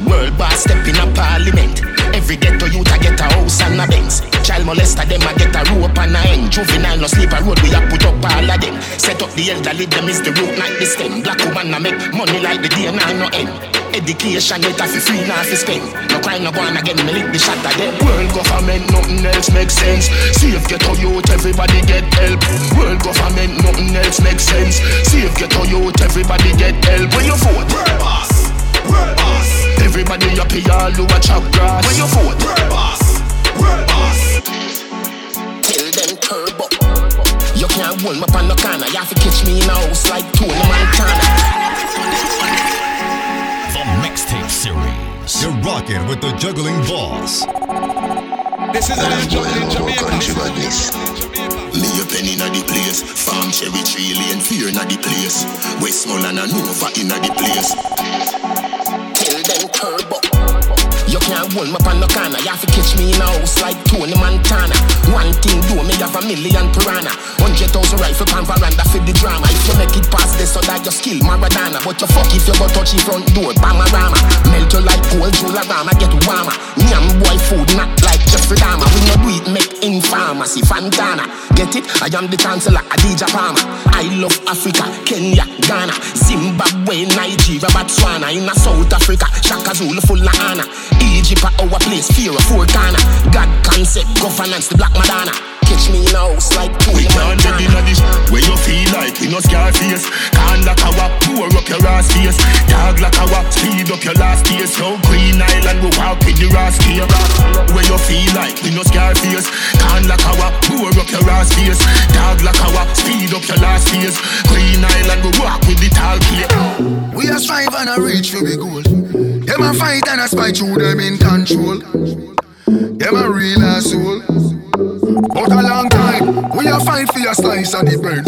World boss step in a parliament. Every ghetto youth a get a house and a Benz. Child molester them a get a rope and a end. Juvenile no sleep a road we a put up all of them. Set up the elderly them is the root not the stem. Black woman a make money like the day now no end. Education get fi free now fi spend. No crime no go on again me lick the of them. World government nothing else makes sense. Save ghetto youth everybody get help. World government nothing else makes sense. Save ghetto youth everybody get help. When you vote, world boss, world boss. Everybody up here, all who a chop grass. When you vote, world boss, world boss. Tell them turbo. You can't hold me up on the corner. You have to catch me in a house like Tony Montana. Series. You're rocking with the juggling boss. This is how you juggle in Country Jamaica. badness. Me a penny inna the place. Farm cherry tree lane fear inna the place. Westmoreland and Nova inna the place. Can't hold me on the corner. You have to catch me in a house like Tony Montana. One thing do me have a million piranha. Hundred thousand rifle pan veranda for the drama. If you make it past this, so that your skill Maradona. But you fuck if you go touch the front door, Bamarama. Melt you like gold, Jularama, get warmer. Nyam boy food, not like Jeffrey Dahmer. We no do it, make in pharmacy, Fantana. Get it? I am the chancellor, Adidja Palmer. I love Africa, Kenya, Ghana, Zimbabwe, Nigeria, Botswana. In South Africa, Shaka Zulu honor. Egypt our place, fear of corner. God concept, governance, the Black Madonna. Catch me in a house like Tony We can't get in Montana. a dish where you feel like we no scar face. Can't like a wap, pour up your ass face. Dog like a wap, speed up your last days. So Green Island, we walk with the ass here. Where you feel like we no scar face. Can't like a wap, pour up your ass face. Dog like a wap, speed face. Green Island, we walk with the tall plate. We a strive and a reach for the goal. Them a fight and a spite through them in control. Them a real asshole. But a long time, we a fight for a slice of the bread.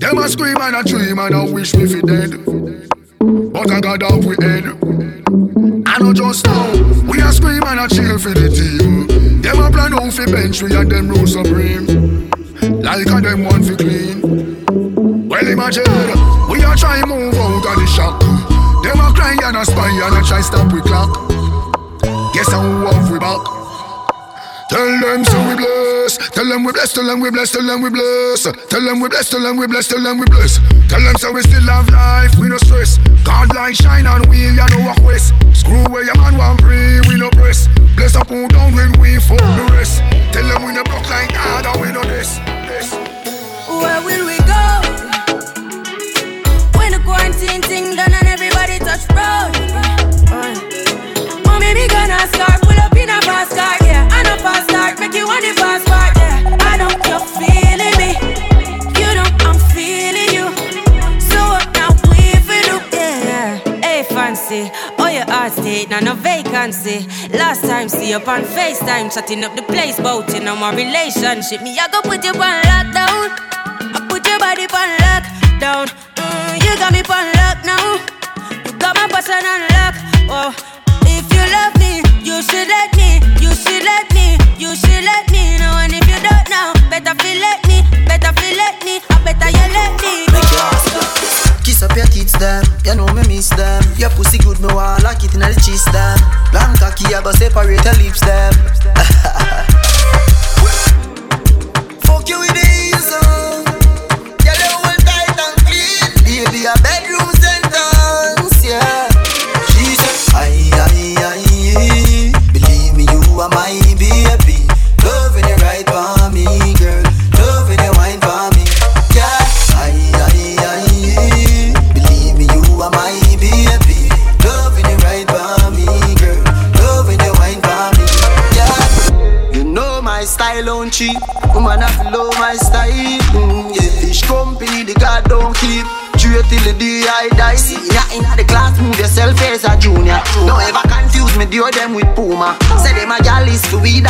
Them a scream and a dream and a wish me fi dead. But I got off with head. I know just now, we a scream and a cheer for the team. Them a plan out fi bench we and them rule supreme. Like a them one fi clean. Well imagine, we a try move out of the shock. Them a cry and a spy and a try stop we clock. Guess how off we back. Tell them so we bless. Tell them we bless. Tell them we bless. Tell them we bless. Tell them we bless. Tell them we bless. Tell them we bless. Tell them so we still have life. We no stress. God like shine on we ya know what quest. Screw where your man want free. We no press. Bless up who down when we for the rest. Tell them we no block like God and we no this. this. Where will we go? When the quarantine thing done and everybody touch road. Now no vacancy. Last time see you on FaceTime, chatting up the place, bout know my relationship. Me I go put you on lockdown, I put your body on lockdown. Mm, you got me on lock now. You got my button on lock. Oh, if you love me, you should let me. You should let me. You should let me know. And if you don't know, better feel let me. Better feel let me. I better you let me. Kiss up your tits, them. You know me miss them. Your pussy good, me want lock it in the cheese, them. Long cocky, I go separate your lips, them.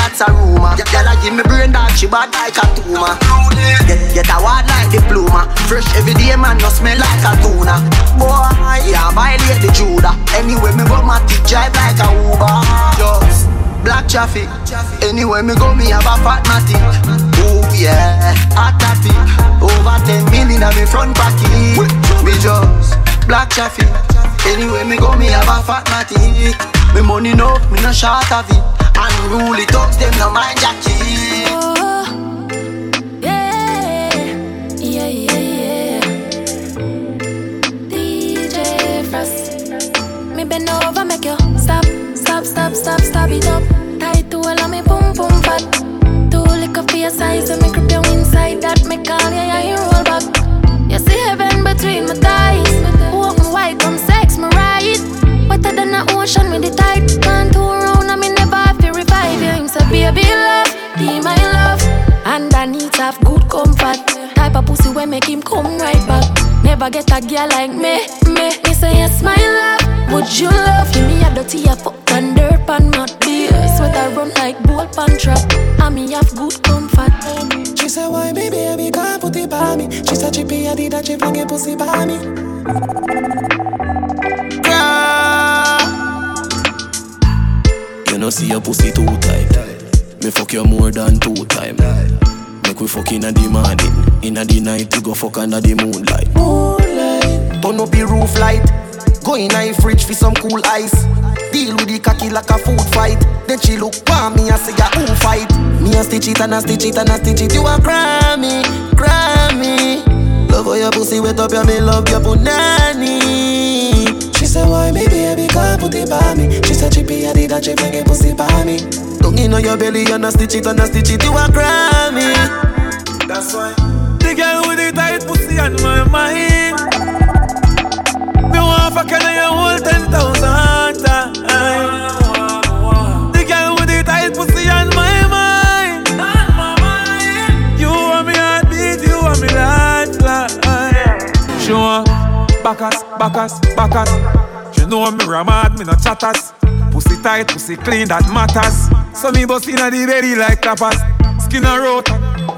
That's a rumor. Gal a give me brain that she bad like a tumor. Get, get a word like diploma. Fresh every day, man, no smell like a tuna. Boy, yeah, my lady Judah. Anyway, me go my drive like a Uber. Just black traffic. Anywhere me go, me have a fat matic. Oh yeah, hot topic. Over 10 million on me front pocket. Me just black traffic. Anywhere me go, me have a fat matic. Me money no, me no short of it. Unruly thugs, them no mind jacket. Oh, yeah, yeah, yeah, yeah. DJ Frost, me bend over, make you stop, stop, stop, stop, stop it up. Tight to all of me, boom, boom, fat. Too liquor for your size, and me grip you inside that. Me call you, yeah, you roll back. You see heaven between my thighs. Walk me white, come sex me right. Wetter than the ocean with the tide. Can't turn baby, love, be my love. Underneath have good comfort. Type of pussy where make him come right back. Never get a girl like me, me. Me say yes, my love. Would you love Give me a dirty a fuck and dirt pan not beer. Sweat I run like bull pan trap. And me have good comfort. She said, why me baby can't put it by me? She said, chippy, I did that, she fling it pussy by me. You know see your pussy too tight. Me fuck you more than two time. Make we fuck inna the morning, inna the night we go fuck under the moonlight. Moonlight. Turn up the roof light. Go in a fridge for some cool ice. Deal with the cocky like a food fight. Then she look for me and say, yeah, who fight? Me a stitch it and a stitch it and a stitch it. You a Grammy, Grammy. Love how your pussy wet up, yeah, me love your punani. She said, why me baby can't put it by me? She said, chippy, I did that, she fling it pussy by me. Don't you know your belly and a stitch it and a stitch it. You a Grammy. That's why. The girl with the tight pussy on my mind. Me want fuck you your whole ten thousand times. The girl with the tight pussy on my mind. You me heartbeat, you me. You know me ramad, me no chatters. Pussy tight, pussy clean, that matters. So me bust inna the belly like tapas. Skin a rot.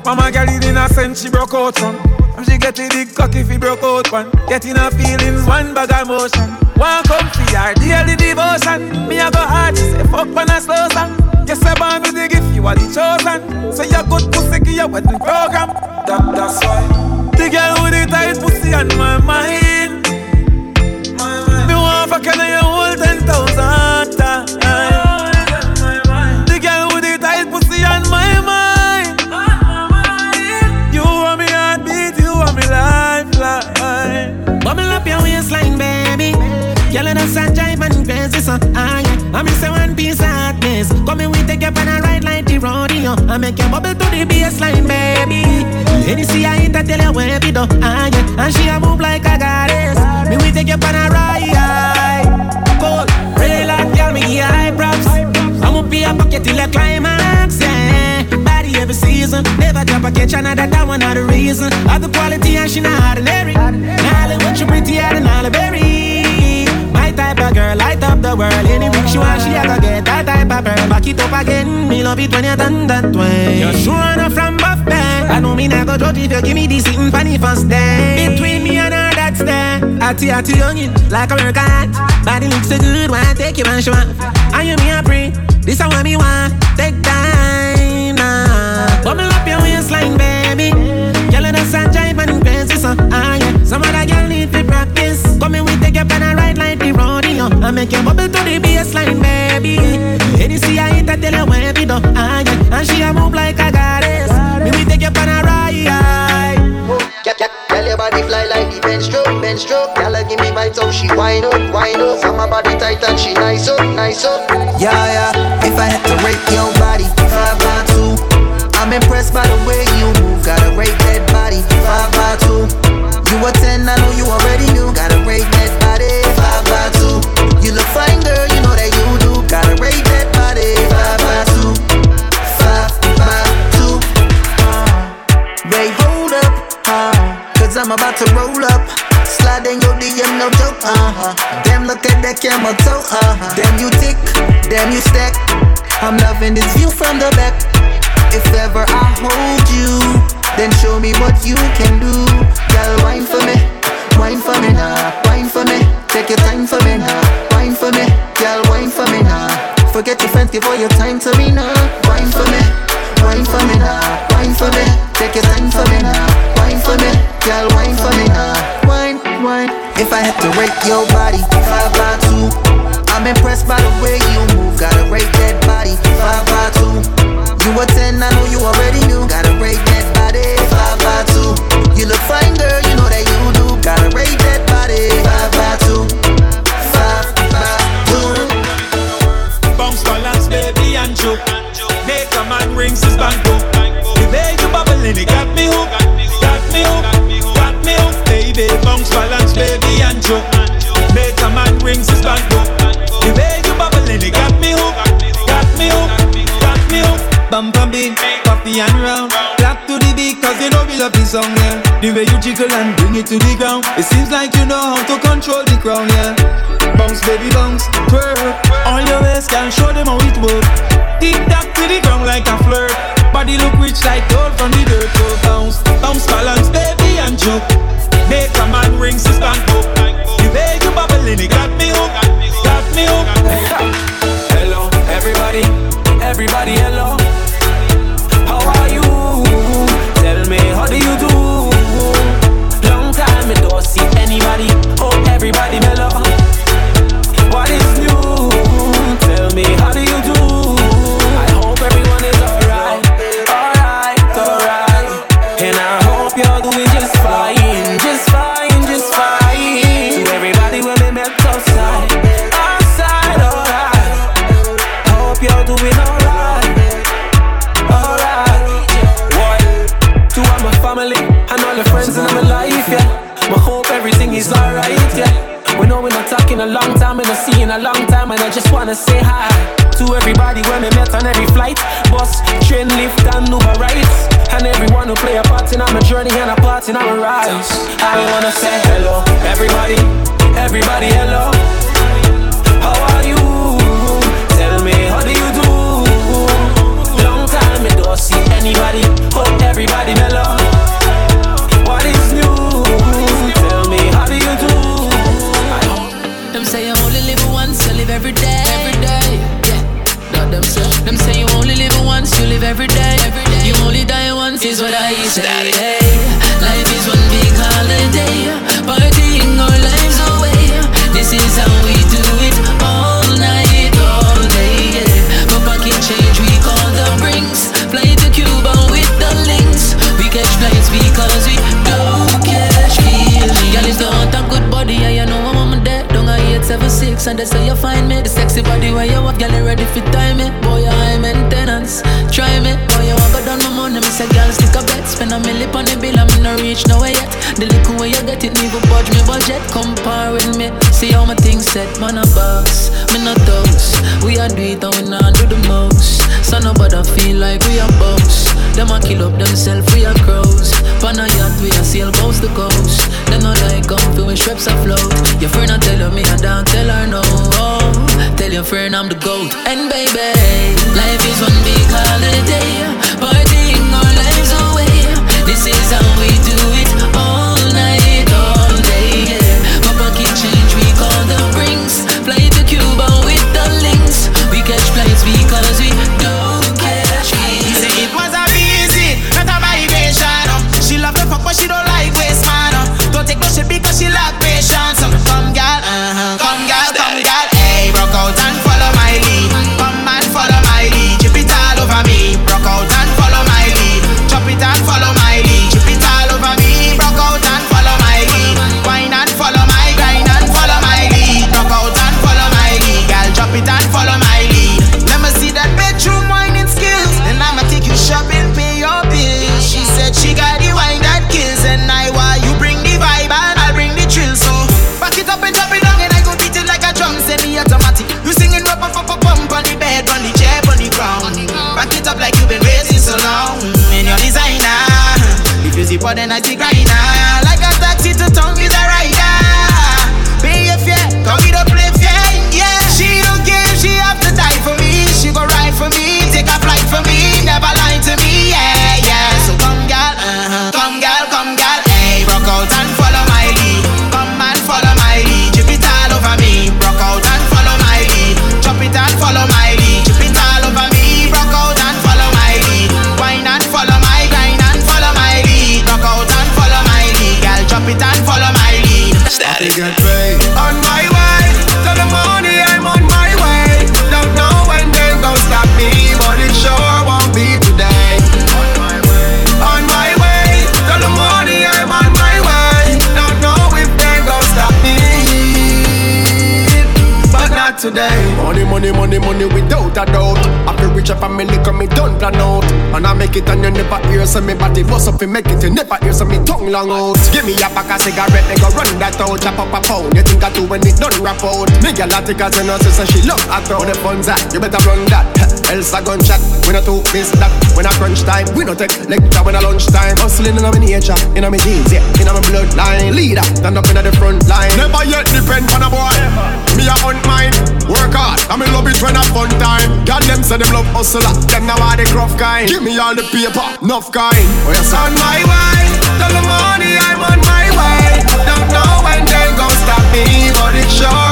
Mama girl in a sense she broke out from. And she get a big cock if he broke out one. Getting her feelings, one bag of motion. One come for her daily devotion. Me a go hard, she say fuck when I slow song. Yes, I born with the gift, you are the chosen. So you good pussy, give your wedding program. That, that's why. The girl with the tight pussy on my mind fuck can I hold 10,000? Of. Come in, we take you on a ride like the rodeo. I make you bubble to the baseline, baby. Lady see I I tell you where we do, ah yeah. And she a move like a goddess. Me we take you on a ride. Cold, real like girl, me give high props. I'ma be a pocket till the climax, yeah. Body every season, never drop a catch another. That one not the reason. Of the quality and she not ordinary. Now what you prettier than all the berry. Type of girl, light up the world. Any week she want, she a go get that type of girl. Back it up again, me love it when you done that way. You're sure enough from buff band. I know me go judge if you give me this sitting funny first day. Between me and her, that's there. Atty atty youngin, like a work hard. Body looks so good, why take you and show off? And you me a pray, this I want me want. Take time now. Bubble up your waistline, baby. Girl, in the sun, jive and crazy, so ah yeah. Some other girl need to practice. Come in, we take you on a ride like the rodeo. I make you bubble to the baseline, baby. See I hit, I tell you where we do, ah yeah. And she a move like a goddess. Me we take you on a ride. Get, your body fly like the bench stroke, bench stroke. Girl, give me vibes how she wind up, wind up. Some my body tight and she nice up, nice up. Yeah, yeah. If I had to rate your body, five by two. I'm impressed by the way you move. Gotta rate that body, five by two. You a ten, I know you I'm about to roll up. Slide in your DM, no joke, uh huh. Damn, look at that camera toe, uh huh. Damn, you tick, damn, you stack. I'm loving this view from the back. If ever I hold you, then show me what you can do. Girl, wine for me, wine for me now, wine for me. Take your time for me now, wine for me. Girl, wine for me now. Forget your friends, give all your time to me now. Wine for me, wine for me now, wine for me. Take your time for me now, for me. Girl, wine for me now, wine, wine. If I had to rate your body, five by two. I'm impressed by the way you move. Gotta rate that body, five by two. You a ten, I know you already knew. Gotta rate that body, five by two. You look fine, girl, you know that you do. Gotta rate that body, five by two. Five by two. Bounce balance, baby, and joke. Make a man rings his banjo. The a man rings his. The way you bubbling, it got me hooked. Got me hooked. Got me hooked. Bump and beat, coffee and round. Clap to the beat, cause you know we love this song, yeah. The way you jiggle and bring it to the ground. It seems like you know how to control the crown, yeah. Bounce, baby, bounce, twerk. All your ways can show them how it work. Tick tock to the ground like a flirt. Body look rich like gold from the dirt. So bounce, bounce, balance, baby, and joke. Make a man rings his banjo. The way you bubbling, it. Got the bus up and make it to nip out here so me tongue long out. Give me a pack of cigarette, they go run that out, chop up a pound. You think I do when it done rap out? Nigga gal a take a an answer, so she love a throw the funds at. You better run that, else I gunshot. We not talk this that. When I crunch time, we not take lecture when I lunch time. Hustling in my nature, in my jeans, yeah, in my bloodline. Leader, stand up in the front line. Never yet depend on a boy. Me a hunt mine, work hard. I me love it when I fun time. God them say them love hustler, them now are the rough kind. Give me all the paper, enough kind. Oh, on my way, till the money I'm on my way. Don't know when they gon' stop me, but it's sure.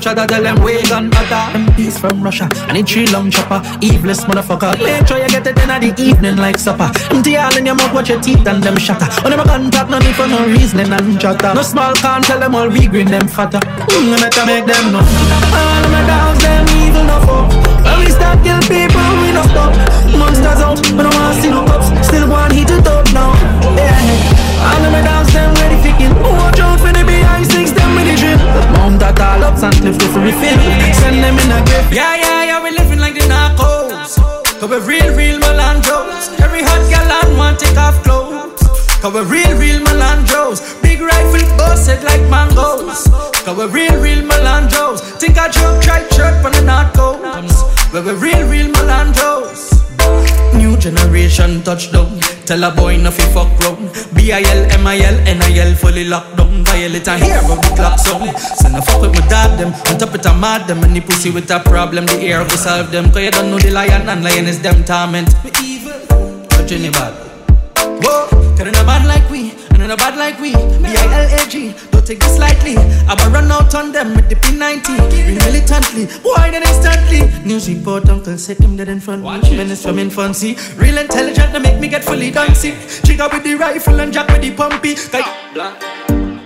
Top tell them we gun butter. MPs from Russia, and a tree long chopper. Eveless motherfucker. Make sure you get it in the evening like supper. Empty all in your mouth, watch your teeth and them shatter. On them contact, no need for no reasoning and chatter. No small can tell them all we green them fatter. Mm, I better make them know. All of my dogs, them evil no fuck. When we start kill people, we no stop. Monsters out, but I want see no cops. Still want heat it up now. Yeah. All my dogs, and it for refill. Send them in a grave. Yeah, yeah, yeah, we living like the narcos. Cause we real, real Melandros. Every hot gal on want take off clothes. Cause we real, real Melandros. Big rifle busted like mangoes. Cause we real, real Melandros. Think I joke, try shirt from the narcos. But we real, real Melandros. New generation touchdown. Tell a boy no fi fuck round. B-I-L, M-I-L, N-I-L fully locked down. Violate and hear what the clock sound. Send a fuck with my dad them. On top it a mad them. Any pussy with a problem, the air will solve them. Cause you don't know the lion and lion is them torment. We evil. Touch any bad. Whoa, tell them bad like we, and then bad like we. B-I-L-A-G, take this lightly. I'ma run out on them with the P90. Real militantly, why then instantly? News report, uncle said him dead in front. Watch Menace from infancy. Real intelligent, they make me get fully dancing. Trigger with the rifle and jack with the pumpy. Like, black.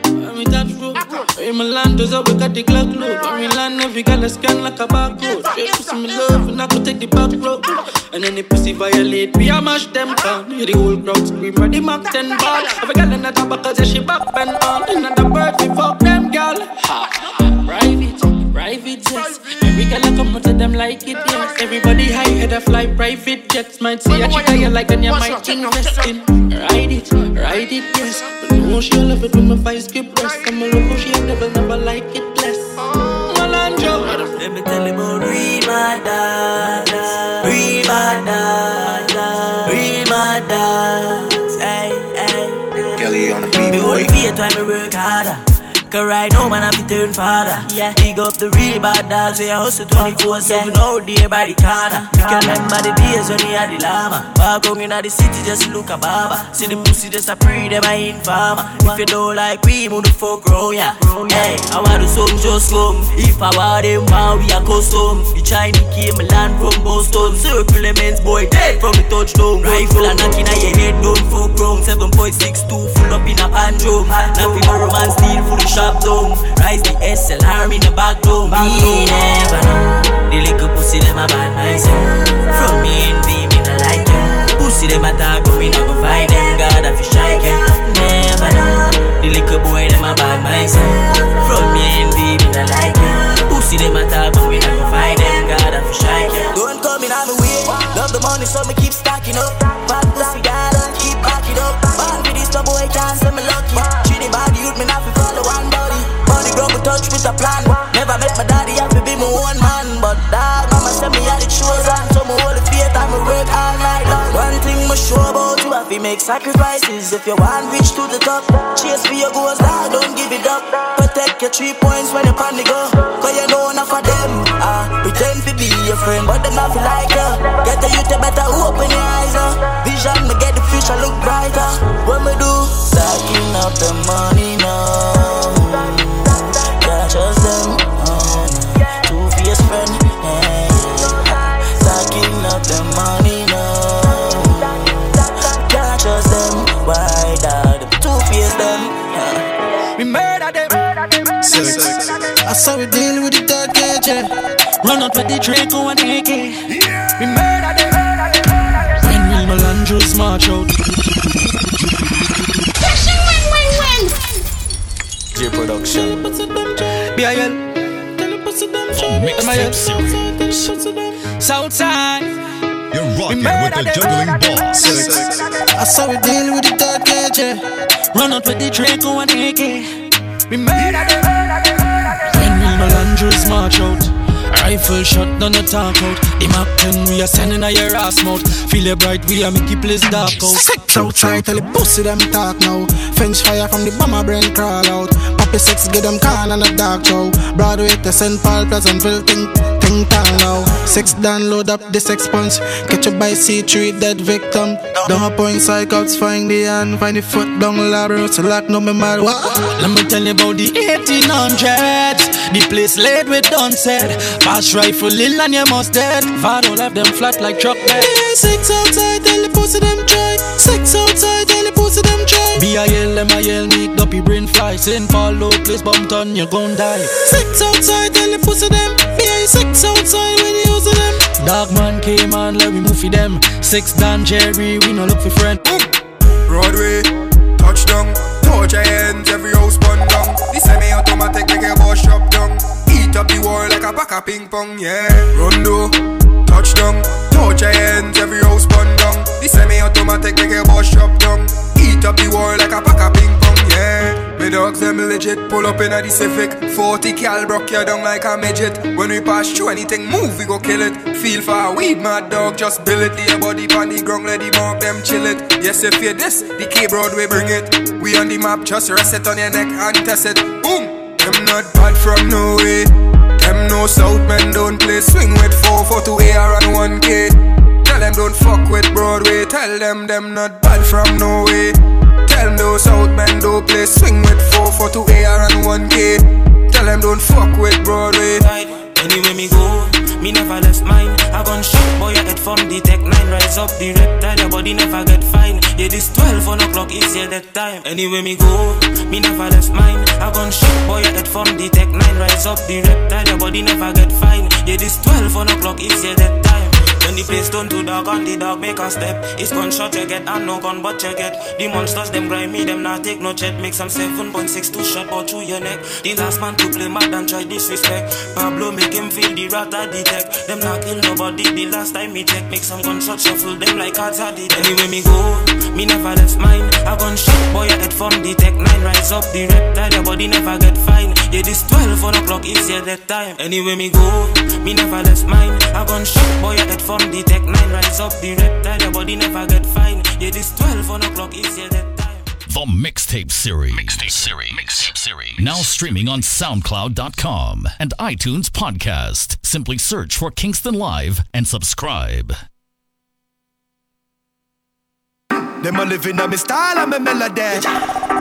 When we touch road, my land does up, we got the Glock load. When we land, every gal a scan like a barcode. Straight pussy me love, and I could take the back road. And any pussy violate, we a mash them down. Hear the whole crowd scream, ready Mac 10 ball. Every gal in the top because yeah, she back and on. Another bird, we fuck them. Ha, private, private jets. Every gal I come out to them like it, yes. Everybody high head a fly private jets. Might see a chick you like and you might invest in. Ride it, ride it, yes. But no, she love it when my vice get breast. I'm a local, she never, never like it less. Melandro. Let me tell you about real my dogs, real my dogs, real my dogs. Hey, hey. Kelly on the beat, Me boy. hold fear time me work harder. Cause right now man I be turn father. Yeah. Big up the real bad dogs We a hustle 24-7 out there by the corner. You can remember the days when we had the llama. Walk on in the city just look a Baba. See the pussy just a pre them a informer. If you don't like we move the fuck round ya Hey I want the sun just come. If I want them man we a custom? The Chinese came land from Boston. Circle immense boy dead from the touchdown. Rifle. And knocking at your head don't fuck round. 7.62 full up in a pan drum. Nothing no romance steel full shop down. Rise the SLR in the back room Me never know. The little pussy them a bad myself From me and be me not like you Pussy them a talk but me not go find them. God if you strike you Never know. The little boy them a bad myself From me and be me not like you Pussy them a talk with a plan. Never met my daddy, have to be my own man. But dog, mama send me all the shows on. So hold the faith me work all night long. One thing me sure about you, have to make sacrifices. If you want reach to the top, chase for your goals, dog, don't give it up. Protect your three points when you're the go. Cause you know enough of them. Ah, pretend to be your friend, but them not like you. Get the youth, you better open your eyes up. Vision, me get the future look brighter. What me do? Stacking up the money I saw we deal with the dark yeah. Run out with the Draco and the AK. We murder them. When will Melandros march out? J Production. BIL. Southside. You're rocking with the juggling boss. I saw we deal with the dark yeah. Run out with the Draco and the AK. We murder them. When will Melandros march out? Rifle shot, none of talk out. The Mac 10, we are sending a your ass mouth. Feel it bright, we are you place dark out. Sex outside, tell the pussy them talk now. French fire from the bomber brain crawl out. Poppy sex, get them can and a dark show. Broadway to St. Paul, Pleasantville, think, think town now. Sex download up the sex punch. Catch a by C3 dead victim. Don't point psychots, find the hand, find the foot down. So lock no me mad. What? Let me tell you about the 1800s. The place laid with said. Pass rifle in and you must dead. Vado left them flat like truck bed. Yeah, sex outside, tell the pussy them try. Sex outside, tell the pussy them try. B-I-L, M-I-L, make up your brain fly. St. Paul, low place, bumped on, you gon' die. Sex outside, tell the pussy them. Yeah, sex outside when you use them. Dog man came on, let we move for them. Six Dan Jerry, we no look for friend. Mm. Broadway, touchdown, touch your hands, every house burn down. The semi-automatic make your boss shop down. Eat up the wall like a pack of ping pong, yeah. Rondo, touchdown, touch your hands, every house burn down. The semi-automatic make your boss shop down. Eat up the wall like a pack of ping pong, yeah. Me dogs them legit, pull up in a the Civic 40 cal broke you down like a midget. When we pass through anything move we go kill it. Feel for a weed mad dog just bill it. Lay your body on the ground let the mark them chill it. Yes if you this, the K Broadway bring it. We on the map just rest it on your neck and test it. Boom! Them not bad from no way. Them no south men don't play. Swing with 4 for 2 AR and 1K Tell them don't fuck with Broadway. Tell them them not bad from no way Tell them those south men don't play swing with 4 for 2 AR and 1K Tell them don't fuck with Broadway Anyway me go, me never left mine. I gone shot boy I head from the tech nine. Rise up the reptile, your body never get fine. Yeah, this 12 on o'clock is yeah that time. Anyway me go, me never left mine. I gone shot boy I head from the tech nine. Rise up the reptile, your body never get fine. Yeah, this 12 on o'clock is yeah that time. The place turn to dog and the dog make a step. It's gunshot you get and no gun but you get. The monsters them grind me them not take no chat Make some 7.62 shot out through your neck. The last man to play mad and try disrespect. Pablo make him feel the rat at the Them not kill nobody the last time me check Make some gunshot shuffle them like cards at the deck. Anyway me go, me never left mine. I gunshot boy I head from the tech. 9 Rise up the reptile your body never get fine. Yeah this 12 on o'clock is yeah that time. Anyway me go, me never left mine. I gunshot boy I head from the tech 9 Rise up the your body never get fine Yeah this 12 on o'clock is yeah that time The Mixtape Series. Mixtape Series. Mixtape Series. Now streaming on SoundCloud.com and iTunes Podcast. Simply search for Kingston Live and subscribe. Them a living on me style and me melody.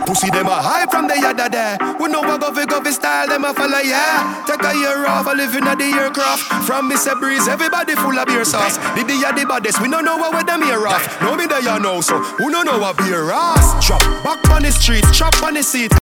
Pussy them a high from the yada there. We know what go fi go fi style them a follow yeah. Take a year off, a living at the aircraft. From Mr. Breeze, everybody full of beer sauce. The the the baddest, we don't know what them here off. Know me there you know, so who don't know what beer ass. Chop back on the streets, chop on the seat.